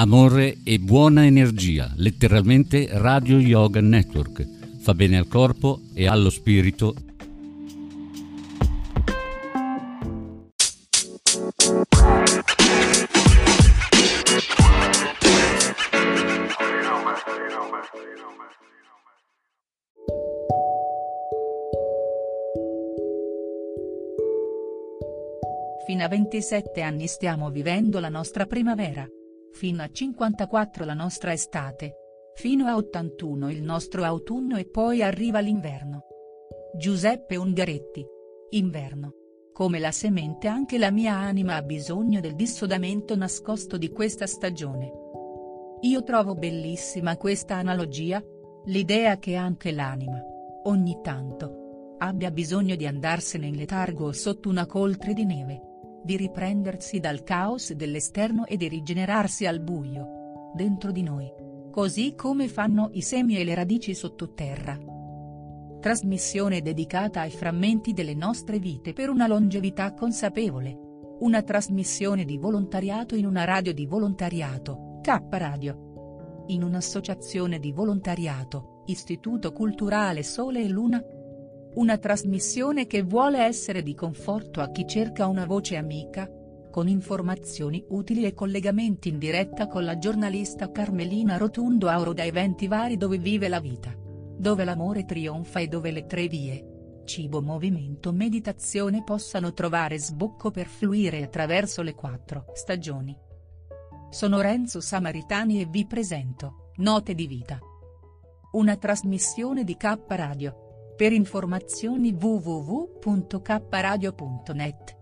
amore e buona energia, letteralmente Radio Yoga Network. Fa bene al corpo e allo spirito. Fino a 27 anni stiamo vivendo la nostra primavera fino a 54 la nostra estate, fino a 81 il nostro autunno e poi arriva l'inverno. Giuseppe Ungaretti. Inverno. Come la semente anche la mia anima ha bisogno del dissodamento nascosto di questa stagione. Io trovo bellissima questa analogia, l'idea che anche l'anima, ogni tanto, abbia bisogno di andarsene in letargo sotto una coltre di neve di riprendersi dal caos dell'esterno e di rigenerarsi al buio. Dentro di noi. Così come fanno i semi e le radici sottoterra. Trasmissione dedicata ai frammenti delle nostre vite per una longevità consapevole. Una trasmissione di volontariato in una radio di volontariato, K Radio. In un'associazione di volontariato, Istituto Culturale Sole e Luna, una trasmissione che vuole essere di conforto a chi cerca una voce amica, con informazioni utili e collegamenti in diretta con la giornalista Carmelina Rotundo Auro da eventi vari dove vive la vita. Dove l'amore trionfa e dove le tre vie, cibo movimento meditazione possano trovare sbocco per fluire attraverso le quattro stagioni. Sono Renzo Samaritani e vi presento, Note di vita. Una trasmissione di K Radio. Per informazioni www.kradio.net.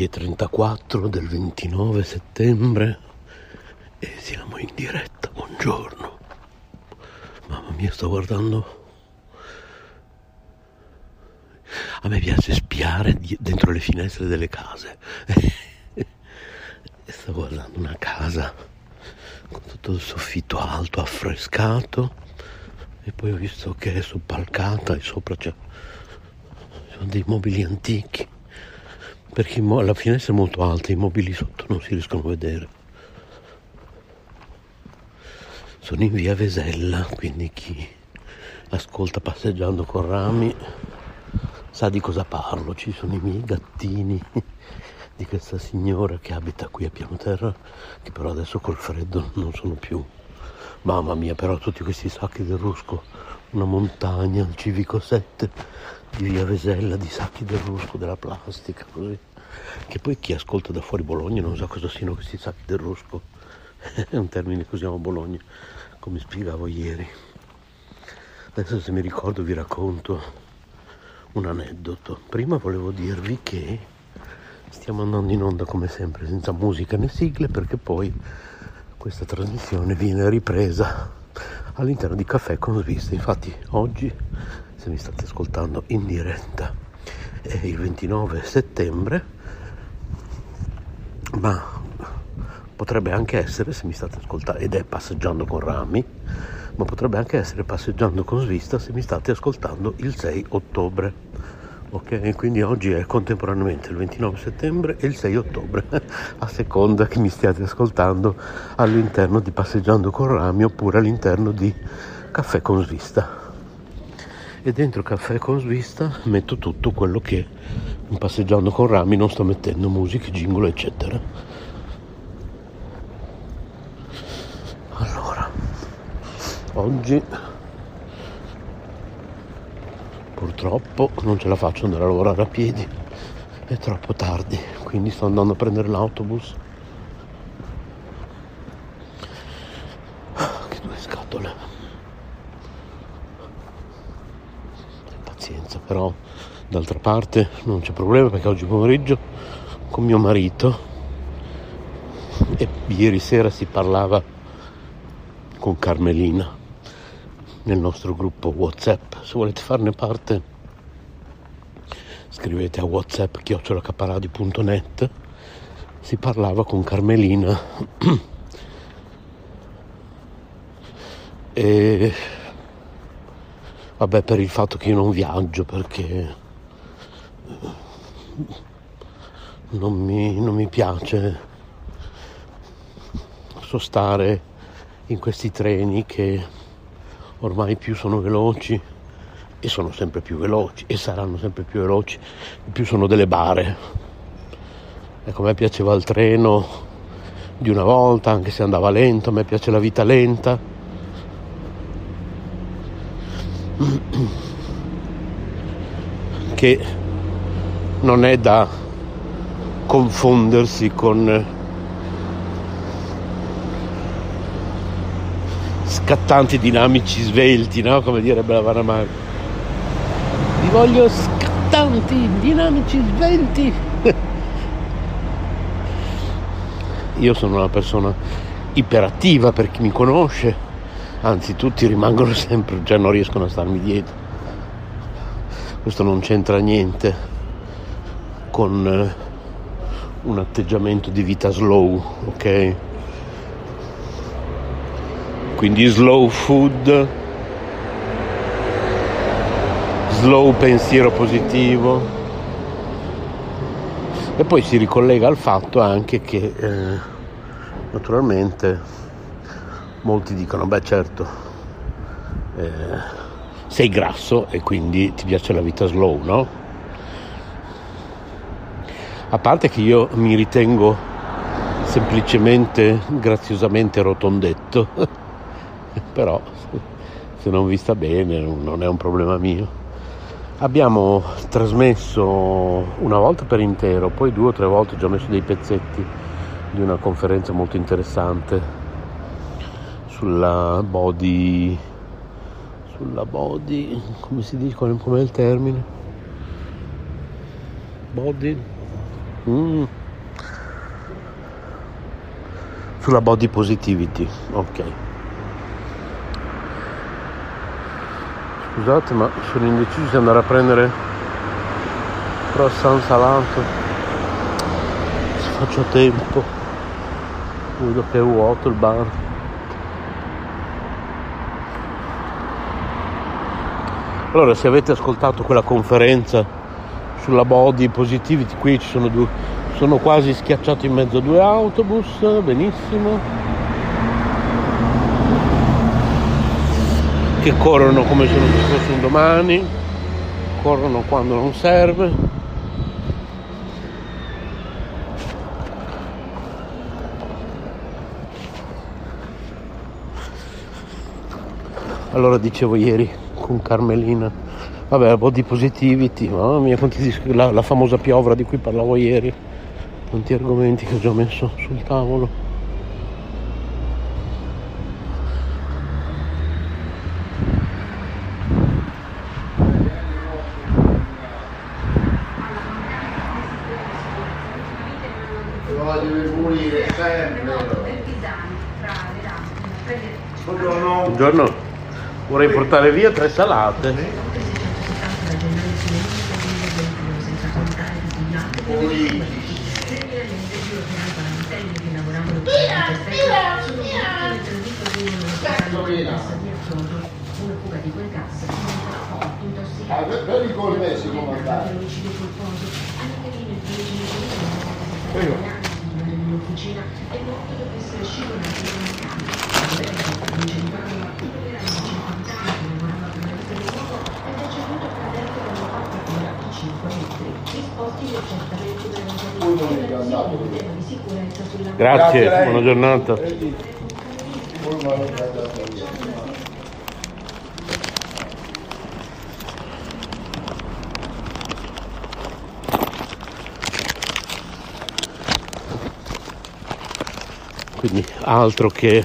E 34 del 29 settembre e siamo in diretta, buongiorno. Mia, sto guardando. A me piace spiare dentro le finestre delle case. sto guardando una casa con tutto il soffitto alto, affrescato. E poi ho visto che è soppalcata e sopra c'è dei mobili antichi. Perché la finestra è molto alta, i mobili sotto non si riescono a vedere. Sono in via Vesella, quindi chi ascolta passeggiando con rami sa di cosa parlo. Ci sono i miei gattini di questa signora che abita qui a piano terra, che però adesso col freddo non sono più. Mamma mia, però tutti questi sacchi del rusco, una montagna, il civico 7 di via Vesella, di sacchi del rusco, della plastica, così. Che poi chi ascolta da fuori Bologna non sa cosa siano questi sacchi del rusco. È un termine che usiamo a Bologna come spiegavo ieri. Adesso se mi ricordo vi racconto un aneddoto. Prima volevo dirvi che stiamo andando in onda come sempre senza musica né sigle perché poi questa trasmissione viene ripresa all'interno di Caffè con Svista. Infatti oggi, se mi state ascoltando in diretta, è il 29 settembre, ma potrebbe anche essere, se mi state ascoltando, ed è passeggiando con rami, ma potrebbe anche essere passeggiando con svista se mi state ascoltando il 6 ottobre. Ok, quindi oggi è contemporaneamente il 29 settembre e il 6 ottobre, a seconda che mi stiate ascoltando all'interno di Passeggiando con Rami oppure all'interno di Caffè con Svista. E dentro Caffè con Svista metto tutto quello che Passeggiando con Rami non sto mettendo, musiche, jingle, eccetera oggi purtroppo non ce la faccio andare a lavorare a piedi. È troppo tardi quindi sto andando a prendere l'autobus. Che due scatole. Pazienza però d'altra parte non c'è problema perché oggi pomeriggio con mio marito e ieri sera si parlava con Carmelina nel nostro gruppo WhatsApp. Se volete farne parte scrivete a whatsapp chiocciolacaparadi.net si parlava con Carmelina e vabbè per il fatto che io non viaggio perché non mi, non mi piace sostare in questi treni che ormai più sono veloci e sono sempre più veloci e saranno sempre più veloci, più sono delle bare. Ecco, a me piaceva il treno di una volta, anche se andava lento, a me piace la vita lenta. Che non è da confondersi con scattanti dinamici svelti, no? Come direbbe la Varamari. Vi voglio scattanti, dinamici svelti. Io sono una persona iperattiva per chi mi conosce, anzi tutti rimangono sempre, cioè non riescono a starmi dietro. Questo non c'entra niente con eh, un atteggiamento di vita slow, ok? Quindi slow food, slow pensiero positivo. E poi si ricollega al fatto anche che eh, naturalmente molti dicono, beh certo, eh, sei grasso e quindi ti piace la vita slow, no? A parte che io mi ritengo semplicemente graziosamente rotondetto, però se non vi sta bene non è un problema mio. Abbiamo trasmesso una volta per intero, poi due o tre volte ho già messo dei pezzetti di una conferenza molto interessante sulla body sulla body come si dice com'è il termine body mm. sulla body positivity ok scusate ma sono indeciso di andare a prendere croissant salato se faccio tempo. Vedo che è vuoto il bar. Allora se avete ascoltato quella conferenza sulla body positivity qui ci sono due sono quasi schiacciato in mezzo a due autobus benissimo che corrono come se non ci fosse un domani, corrono quando non serve. Allora dicevo ieri con Carmelina, vabbè, body positivity, mamma mia, quanti, la, la famosa piovra di cui parlavo ieri, quanti argomenti che ho già messo sul tavolo. Buongiorno, vorrei portare via tre salate. Ah, vedi come me si può mandare. Prego. Nell'officina è morto dopo essere scivolato in un Grazie, buona giornata. Quindi altro che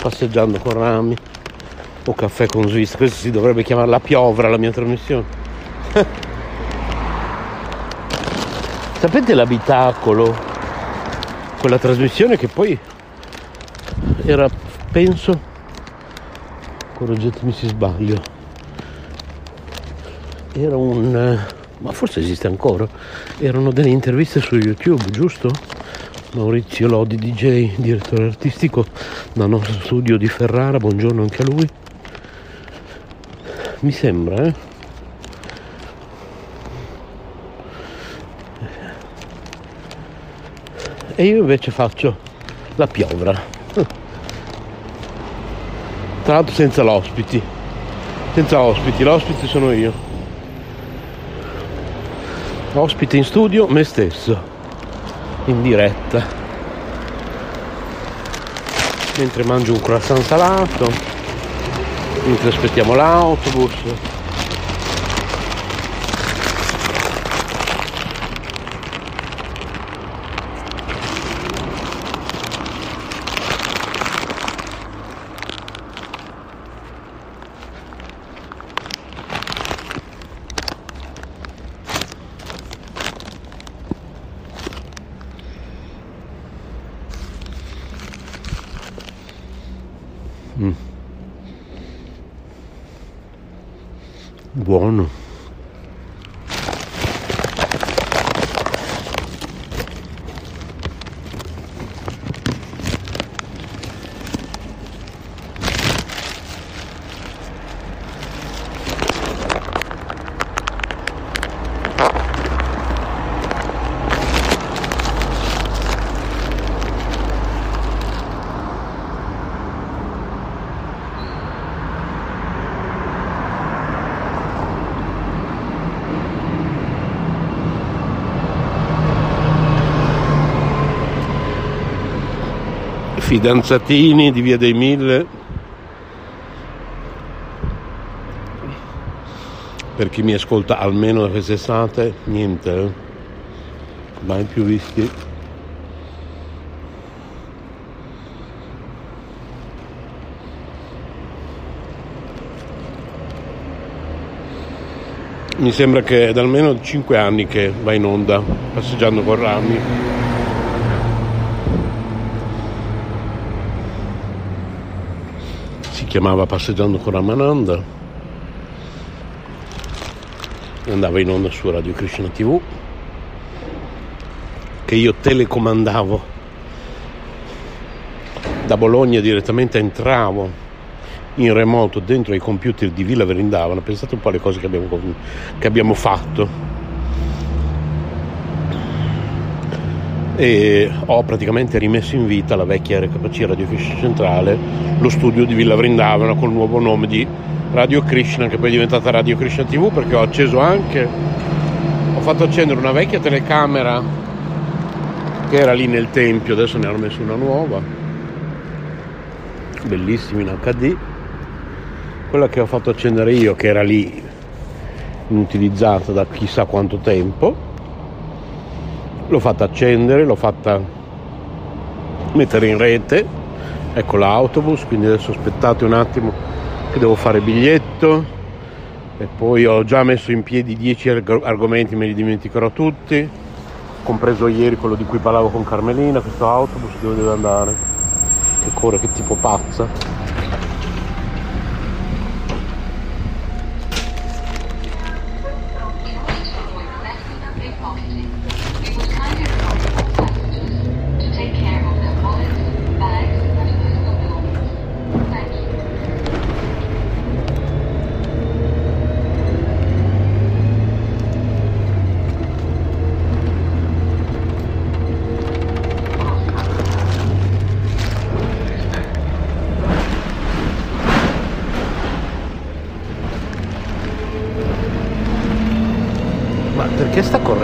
passeggiando con rami o caffè con Swiss, questo si dovrebbe chiamare la piovra la mia trasmissione. Sapete l'abitacolo? Quella trasmissione che poi era, penso, correggetemi se sbaglio, era un... ma forse esiste ancora, erano delle interviste su YouTube, giusto? Maurizio Lodi, DJ, direttore artistico dal nostro studio di Ferrara, buongiorno anche a lui. Mi sembra, eh? E io invece faccio la piovra. Tra l'altro senza l'ospiti. Senza ospiti, l'ospite sono io. Ospite in studio, me stesso. In diretta. Mentre mangio un croissant salato. Mentre aspettiamo l'autobus. Fidanzatini di Via dei Mille. Per chi mi ascolta almeno da quest'estate, niente, eh. mai più visti. Mi sembra che è da almeno 5 anni che va in onda, passeggiando con rami. Chiamava Passeggiando con Ramananda. Andava in onda su Radio Krishna TV. Che io telecomandavo da Bologna direttamente entravo in remoto dentro ai computer di Villa Verindavana. Pensate un po' alle cose che abbiamo, che abbiamo fatto. E ho praticamente rimesso in vita la vecchia RKC Radio Krishna Centrale, lo studio di Villa Vrindavana col nuovo nome di Radio Krishna, che poi è diventata Radio Krishna TV perché ho acceso anche, ho fatto accendere una vecchia telecamera che era lì nel tempio, adesso ne hanno messo una nuova, bellissima in HD quella che ho fatto accendere io che era lì inutilizzata da chissà quanto tempo l'ho fatta accendere l'ho fatta mettere in rete. Ecco l'autobus quindi adesso aspettate un attimo che devo fare biglietto. E poi ho già messo in piedi 10 arg- argomenti me li dimenticherò tutti. Compreso ieri quello di cui parlavo con Carmelina questo autobus dove deve andare? Che corre che tipo pazza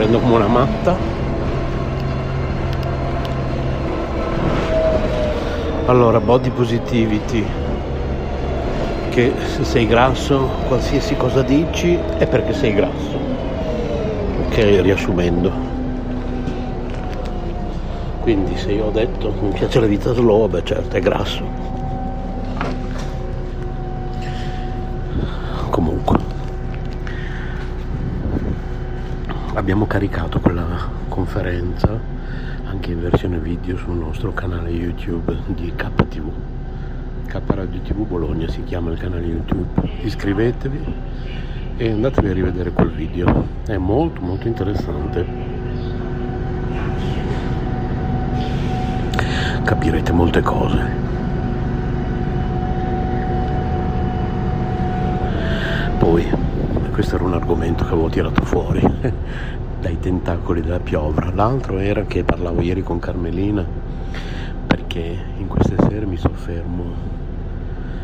correndo come una matta? Allora, body positivity. Che se sei grasso, qualsiasi cosa dici è perché sei grasso. Ok, riassumendo. Quindi se io ho detto mi piace la vita slow, beh certo è grasso. Abbiamo caricato quella conferenza anche in versione video sul nostro canale YouTube di KTV. K TV Bologna si chiama il canale YouTube. Iscrivetevi e andatevi a rivedere quel video, è molto molto interessante. Capirete molte cose. Poi, questo era un argomento che avevo tirato fuori dai tentacoli della piovra. L'altro era che parlavo ieri con Carmelina perché in queste sere mi soffermo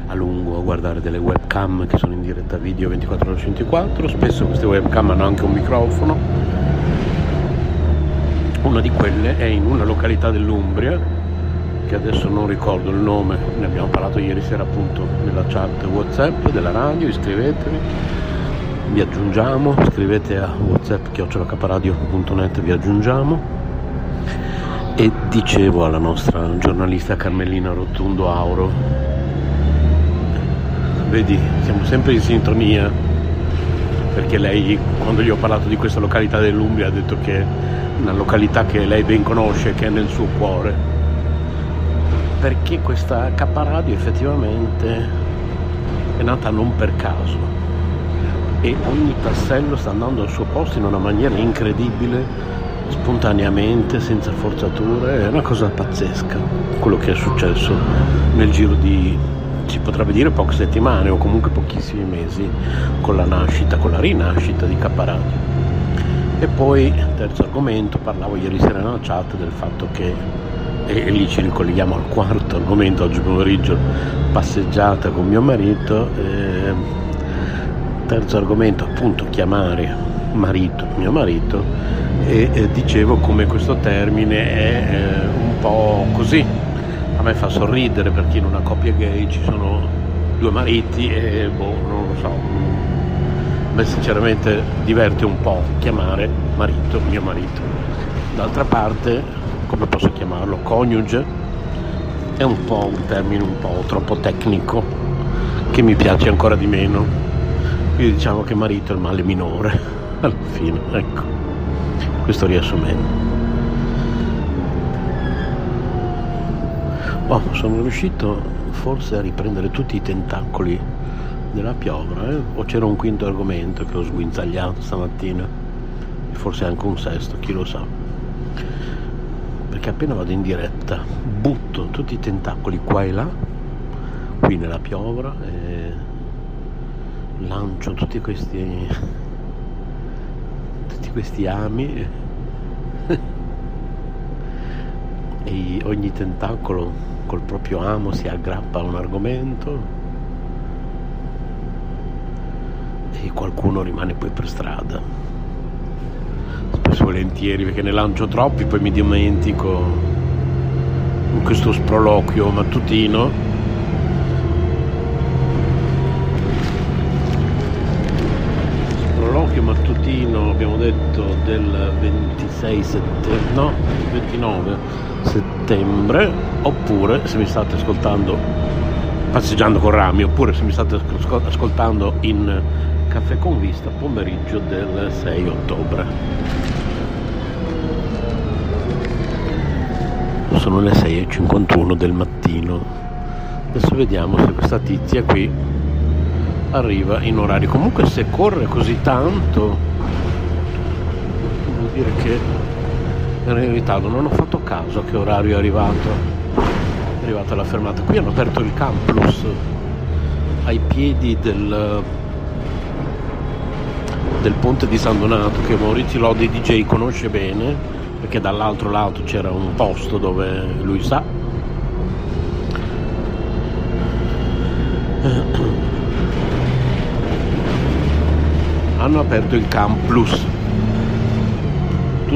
a lungo a guardare delle webcam che sono in diretta video 24 ore 24 spesso queste webcam hanno anche un microfono. Una di quelle è in una località dell'Umbria che adesso non ricordo il nome ne abbiamo parlato ieri sera appunto nella chat whatsapp della radio iscrivetevi vi aggiungiamo scrivete a whatsapp chiocciolacaparadio.net vi aggiungiamo e dicevo alla nostra giornalista Carmelina Rotundo Auro vedi, siamo sempre in sintonia, perché lei, quando gli ho parlato di questa località dell'Umbria, ha detto che è una località che lei ben conosce, che è nel suo cuore. Perché questa K Radio effettivamente è nata non per caso e ogni tassello sta andando al suo posto in una maniera incredibile, spontaneamente, senza forzature, è una cosa pazzesca quello che è successo nel giro di si potrebbe dire poche settimane o comunque pochissimi mesi con la nascita, con la rinascita di K-Radio. E poi, terzo argomento, parlavo ieri sera nella chat del fatto che, e lì ci ricolleghiamo al quarto argomento, oggi pomeriggio, passeggiata con mio marito, eh, terzo argomento appunto chiamare marito, mio marito, e eh, dicevo come questo termine è eh, un po' così, a me fa sorridere perché in una coppia gay ci sono due mariti e boh, non lo so. A me sinceramente diverte un po' chiamare marito mio marito. D'altra parte, come posso chiamarlo? Coniuge è un po' un termine un po' troppo tecnico che mi piace ancora di meno. Quindi diciamo che marito è il male minore alla fine, ecco. Questo riassumendo. Oh, sono riuscito forse a riprendere tutti i tentacoli della piovra, eh? o c'era un quinto argomento che ho sguinzagliato stamattina, forse anche un sesto, chi lo sa. Perché appena vado in diretta butto tutti i tentacoli qua e là, qui nella piovra, e lancio tutti questi, tutti questi ami e ogni tentacolo col proprio amo si aggrappa a un argomento e qualcuno rimane poi per strada. Spesso volentieri perché ne lancio troppi, poi mi dimentico in questo sproloquio mattutino. Sproloquio mattutino abbiamo detto del 26 settembre, no, 29 settembre oppure se mi state ascoltando passeggiando con Rami oppure se mi state ascoltando in caffè con vista pomeriggio del 6 ottobre. Sono le 6.51 del mattino. Adesso vediamo se questa tizia qui arriva in orario. Comunque se corre così tanto dire che ero in ritardo, non ho fatto caso a che orario è arrivato. È arrivata la fermata. Qui hanno aperto il campus ai piedi del, del ponte di San Donato che Maurizio Lodi DJ conosce bene perché dall'altro lato c'era un posto dove lui sa. Hanno aperto il campus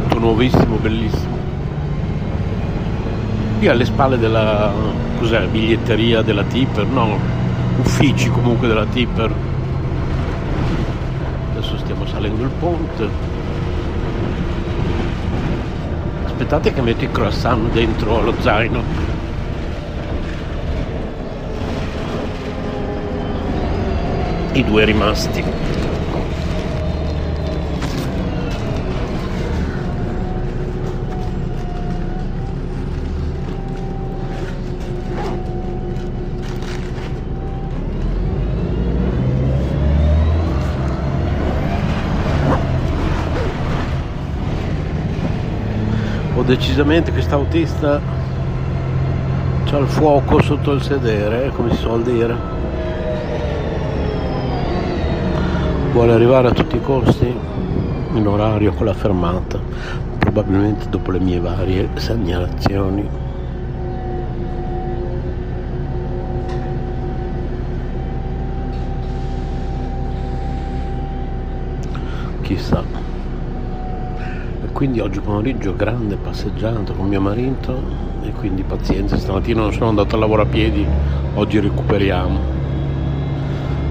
tutto nuovissimo, bellissimo. Qui alle spalle della cos'è, biglietteria della Tipper, no, uffici comunque della Tipper. Adesso stiamo salendo il ponte. Aspettate che metto i croissant dentro lo zaino. I due rimasti. Decisamente questa autista c'ha il fuoco sotto il sedere, come si suol dire. Vuole arrivare a tutti i costi in orario con la fermata, probabilmente dopo le mie varie segnalazioni. Chissà. E quindi oggi pomeriggio grande passeggiata con mio marito e quindi pazienza, stamattina non sono andato a lavoro a piedi, oggi recuperiamo.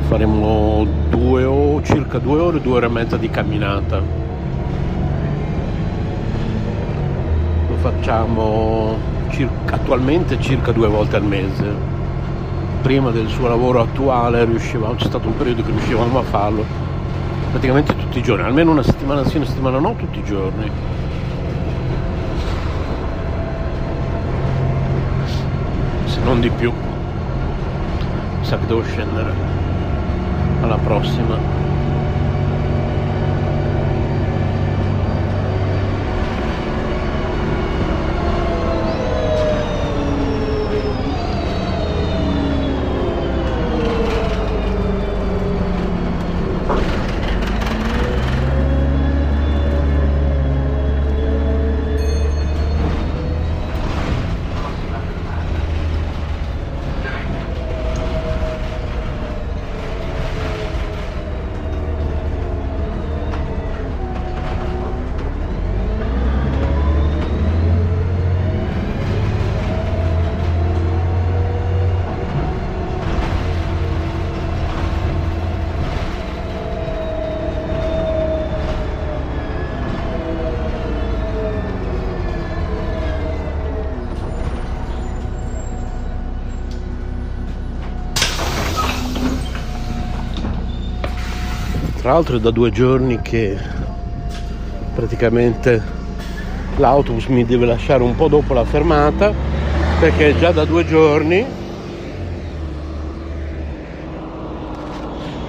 Faremo due o circa due ore, due ore e mezza di camminata. Lo facciamo circa, attualmente circa due volte al mese. Prima del suo lavoro attuale riuscivamo, c'è stato un periodo che riuscivamo a farlo praticamente tutti i giorni, almeno una settimana sì, una settimana no, tutti i giorni. Se non di più. Mi sa che devo scendere. Alla prossima. Tra l'altro è da due giorni che praticamente l'autobus mi deve lasciare un po' dopo la fermata perché già da due giorni.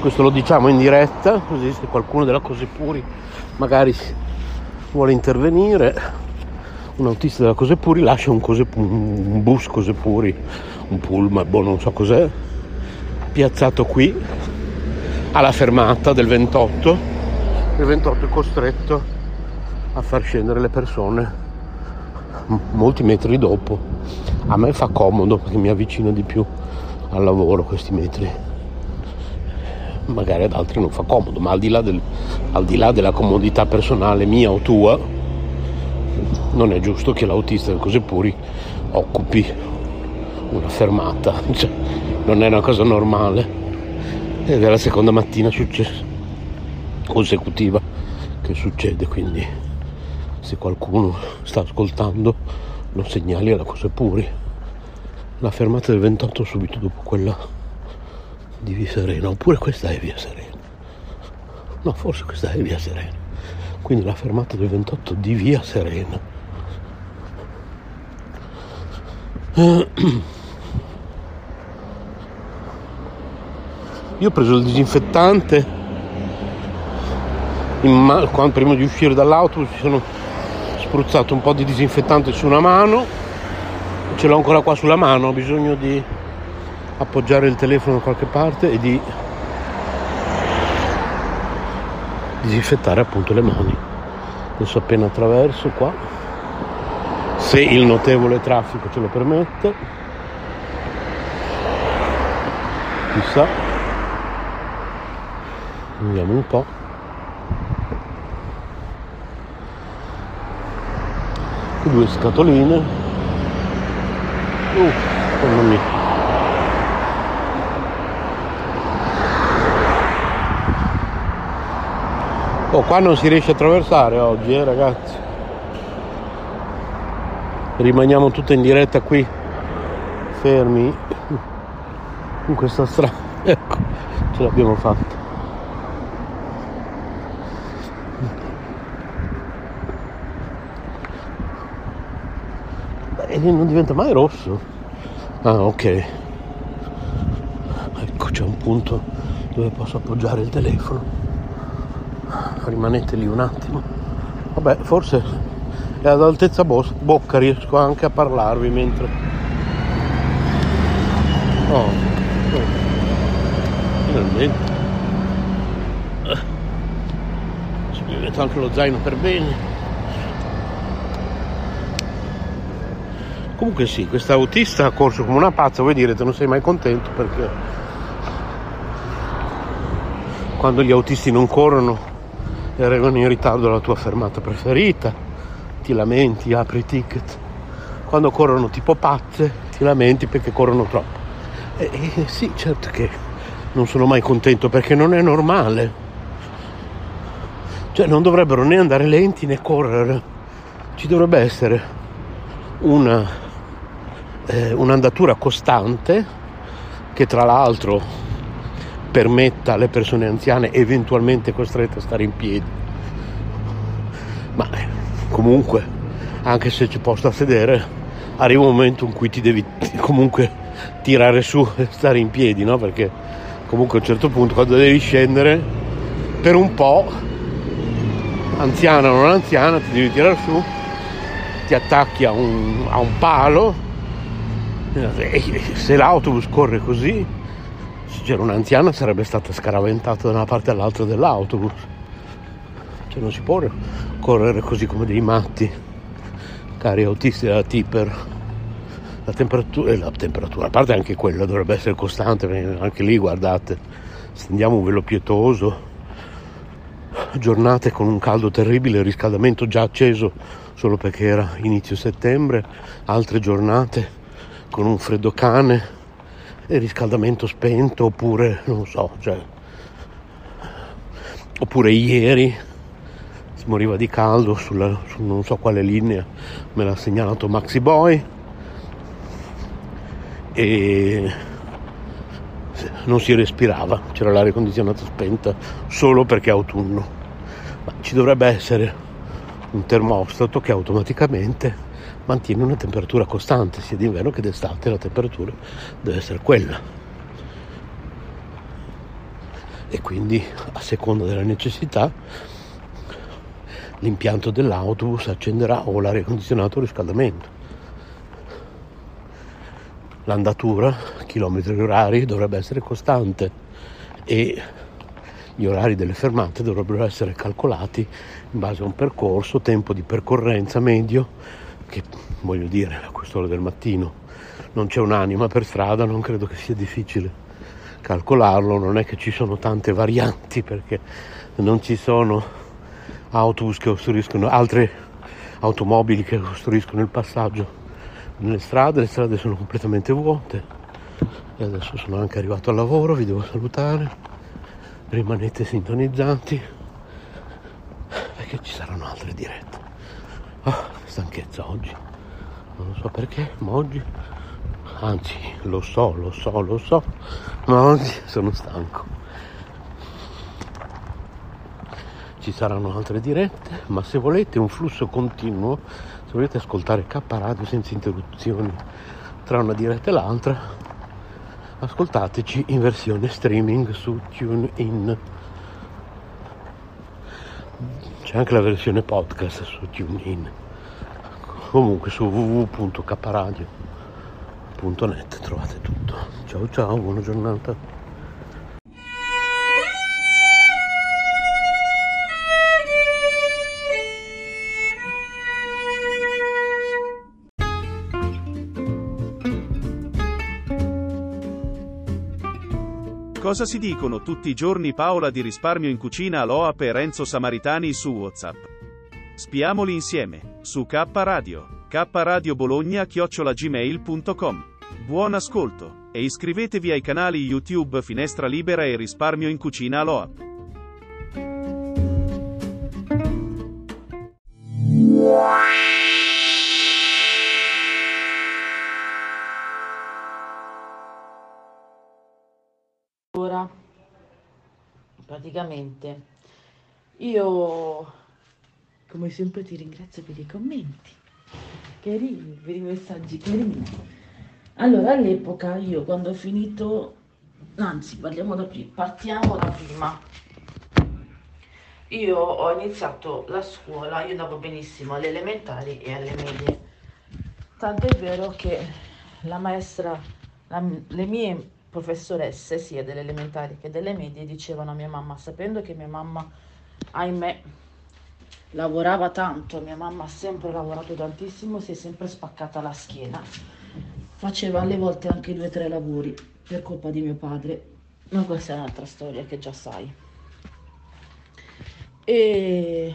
Questo lo diciamo in diretta così se qualcuno della Cose Puri magari vuole intervenire un autista della Cose Puri lascia un, cose, un bus Cose Puri un pullman boh non so cos'è piazzato qui alla fermata del 28 il 28 è costretto a far scendere le persone molti metri dopo. A me fa comodo perché mi avvicina di più al lavoro questi metri. Magari ad altri non fa comodo ma al di là, del, al di là della comodità personale mia o tua non è giusto che l'autista del Cose Puri occupi una fermata. Cioè, non è una cosa normale ed è la seconda mattina consecutiva che succede quindi se qualcuno sta ascoltando lo segnali alla cosa puri. La fermata del 28 subito dopo quella di Via Serena oppure questa è Via Serena. No forse questa è Via Serena. Quindi la fermata del 28 di Via Serena Io ho preso il disinfettante, ma- quando, prima di uscire dall'autobus mi sono spruzzato un po' di disinfettante su una mano, ce l'ho ancora qua sulla mano, ho bisogno di appoggiare il telefono da qualche parte e di disinfettare appunto le mani. Adesso appena attraverso qua, se il notevole traffico ce lo permette, chissà. Vediamo un po'. Due scatoline. Uh, mamma mia. Oh, qua non si riesce a attraversare oggi, eh ragazzi. Rimaniamo tutte in diretta qui, fermi in questa strada. Ecco, ce l'abbiamo fatta. Non diventa mai rosso. Ah, ok. Ecco, c'è un punto dove posso appoggiare il telefono. Rimanete lì un attimo. Vabbè, forse ad altezza bo- bocca riesco anche a parlarvi mentre... Oh, oh. finalmente. Ci mi metto anche lo zaino per bene. Comunque sì, questa autista ha corso come una pazza, voi direte non sei mai contento perché quando gli autisti non corrono e arrivano in ritardo alla tua fermata preferita, ti lamenti, apri i ticket. Quando corrono tipo pazze, ti lamenti perché corrono troppo. E, e sì, certo che non sono mai contento perché non è normale. Cioè non dovrebbero né andare lenti né correre. Ci dovrebbe essere una, eh, un'andatura costante che tra l'altro permetta alle persone anziane eventualmente costrette a stare in piedi. Ma comunque, anche se ci posto a sedere, arriva un momento in cui ti devi comunque tirare su e stare in piedi, no? Perché comunque a un certo punto quando devi scendere, per un po', anziana o non anziana, ti devi tirare su, ti attacchi a un, a un palo, se l'autobus corre così, se c'era un'anziana sarebbe stata scaraventata da una parte all'altra dell'autobus. Cioè non si può correre così come dei matti, cari autisti della Tipper. La temperatura, la temperatura, a parte anche quella dovrebbe essere costante, anche lì guardate, stendiamo un velo pietoso, giornate con un caldo terribile, il riscaldamento già acceso solo perché era inizio settembre, altre giornate con un freddo cane e riscaldamento spento oppure non so, cioè, oppure ieri si moriva di caldo sulla, su non so quale linea, me l'ha segnalato Maxi Boy e non si respirava, c'era l'aria condizionata spenta solo perché è autunno. Ma ci dovrebbe essere un termostato che automaticamente mantiene una temperatura costante, sia d'inverno che d'estate la temperatura deve essere quella. E quindi a seconda della necessità l'impianto dell'autobus accenderà o l'aria condizionata o il riscaldamento. L'andatura, chilometri orari, dovrebbe essere costante e gli orari delle fermate dovrebbero essere calcolati in base a un percorso, tempo di percorrenza medio, che voglio dire a quest'ora del mattino non c'è un'anima per strada, non credo che sia difficile calcolarlo, non è che ci sono tante varianti perché non ci sono autobus che ostruiscono, altre automobili che ostruiscono il passaggio nelle strade, le strade sono completamente vuote e adesso sono anche arrivato al lavoro, vi devo salutare, rimanete sintonizzati perché ci saranno altre dirette. Oh, stanchezza oggi, non so perché, ma oggi, anzi lo so, lo so, lo so, ma oggi sono stanco. Ci saranno altre dirette, ma se volete un flusso continuo, se volete ascoltare K Radio senza interruzioni tra una diretta e l'altra, ascoltateci in versione streaming su TuneIn. C'è anche la versione podcast su TuneIn comunque su www.kradio.net trovate tutto. Ciao ciao buona giornata. Cosa si dicono tutti i giorni Paola di risparmio in cucina Aloap e Renzo Samaritani su WhatsApp? Spiamoli insieme, su K Radio, K Radio Bologna chiocciolagmail.com. Buon ascolto, e iscrivetevi ai canali YouTube Finestra Libera e Risparmio in Cucina Aloap. Ora, praticamente, io come sempre ti ringrazio per i commenti carini, per i messaggi carini. Allora, all'epoca io quando ho finito, anzi parliamo da prima, partiamo da prima. io ho iniziato la scuola, io andavo benissimo alle elementari e alle medie. Tant'è vero che la maestra, la- le mie professoresse, sia delle elementari che delle medie, dicevano a mia mamma, sapendo che mia mamma, ahimè, lavorava tanto, mia mamma ha sempre lavorato tantissimo, si è sempre spaccata la schiena. Faceva alle volte anche due o tre lavori per colpa di mio padre, ma questa è un'altra storia che già sai. E,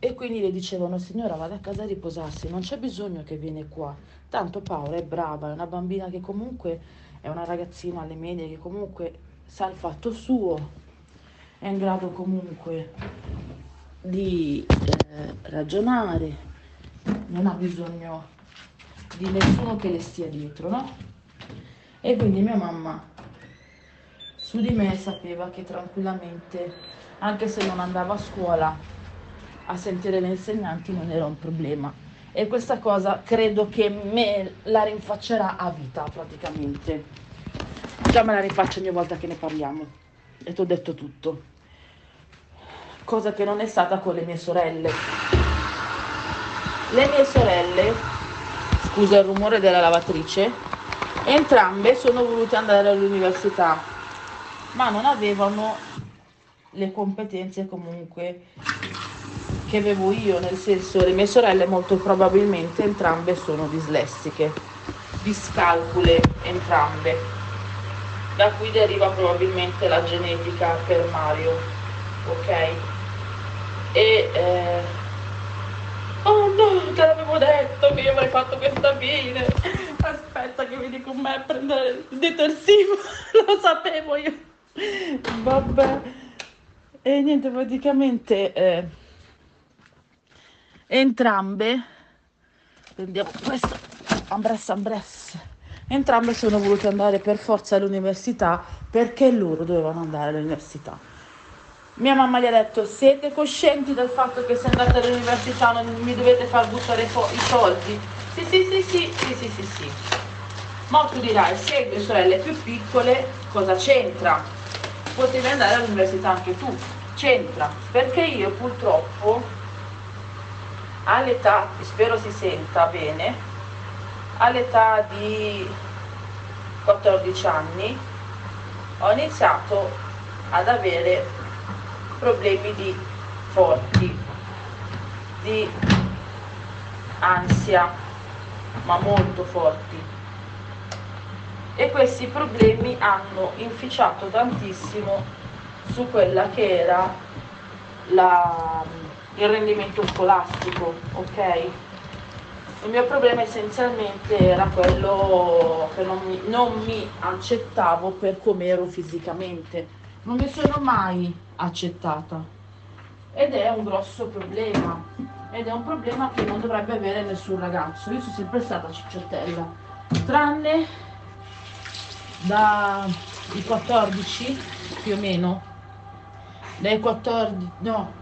e quindi le dicevano, signora, vada a casa a riposarsi, non c'è bisogno che viene qua. Tanto Paola è brava, è una bambina che comunque è una ragazzina alle medie che comunque sa il fatto suo, è in grado comunque di eh, ragionare, non ha bisogno di nessuno che le stia dietro, no? E quindi mia mamma su di me sapeva che tranquillamente, anche se non andavo a scuola, a sentire le insegnanti non era un problema. E questa cosa credo che me la rinfaccerà a vita praticamente. Già me la rifaccio ogni volta che ne parliamo. E ti ho detto tutto. Cosa che non è stata con le mie sorelle. Le mie sorelle, scusa il rumore della lavatrice, entrambe sono volute andare all'università, ma non avevano le competenze comunque che avevo io, nel senso le mie sorelle molto probabilmente entrambe sono dislessiche, discalcule entrambe, da cui deriva probabilmente la genetica per Mario, ok? E eh, oh no, te l'avevo detto che io avrei fatto questa fine. Aspetta che vieni con me a prendere il detersivo, lo sapevo io. Vabbè. E niente, praticamente eh, entrambe, prendiamo questo, ambress ambress, entrambe sono volute andare per forza all'università perché loro dovevano andare all'università. Mia mamma gli ha detto, siete coscienti del fatto che se andate all'università non mi dovete far buttare fo- i soldi? Sì, sì, sì, sì, sì, sì, sì, sì. Ma tu dirai, se hai due sorelle più piccole, cosa c'entra? Potevi andare all'università anche tu. C'entra, perché io purtroppo all'età, spero si senta bene, all'età di 14 anni ho iniziato ad avere problemi di forti, di ansia, ma molto forti. E questi problemi hanno inficiato tantissimo su quella che era la- il rendimento scolastico, ok? Il mio problema essenzialmente era quello che non mi, non mi accettavo per come ero fisicamente. Non mi sono mai accettata. Ed è un grosso problema. Ed è un problema che non dovrebbe avere nessun ragazzo. Io sono sempre stata cicciottella. Tranne dai 14 più o meno. Dai 14, no,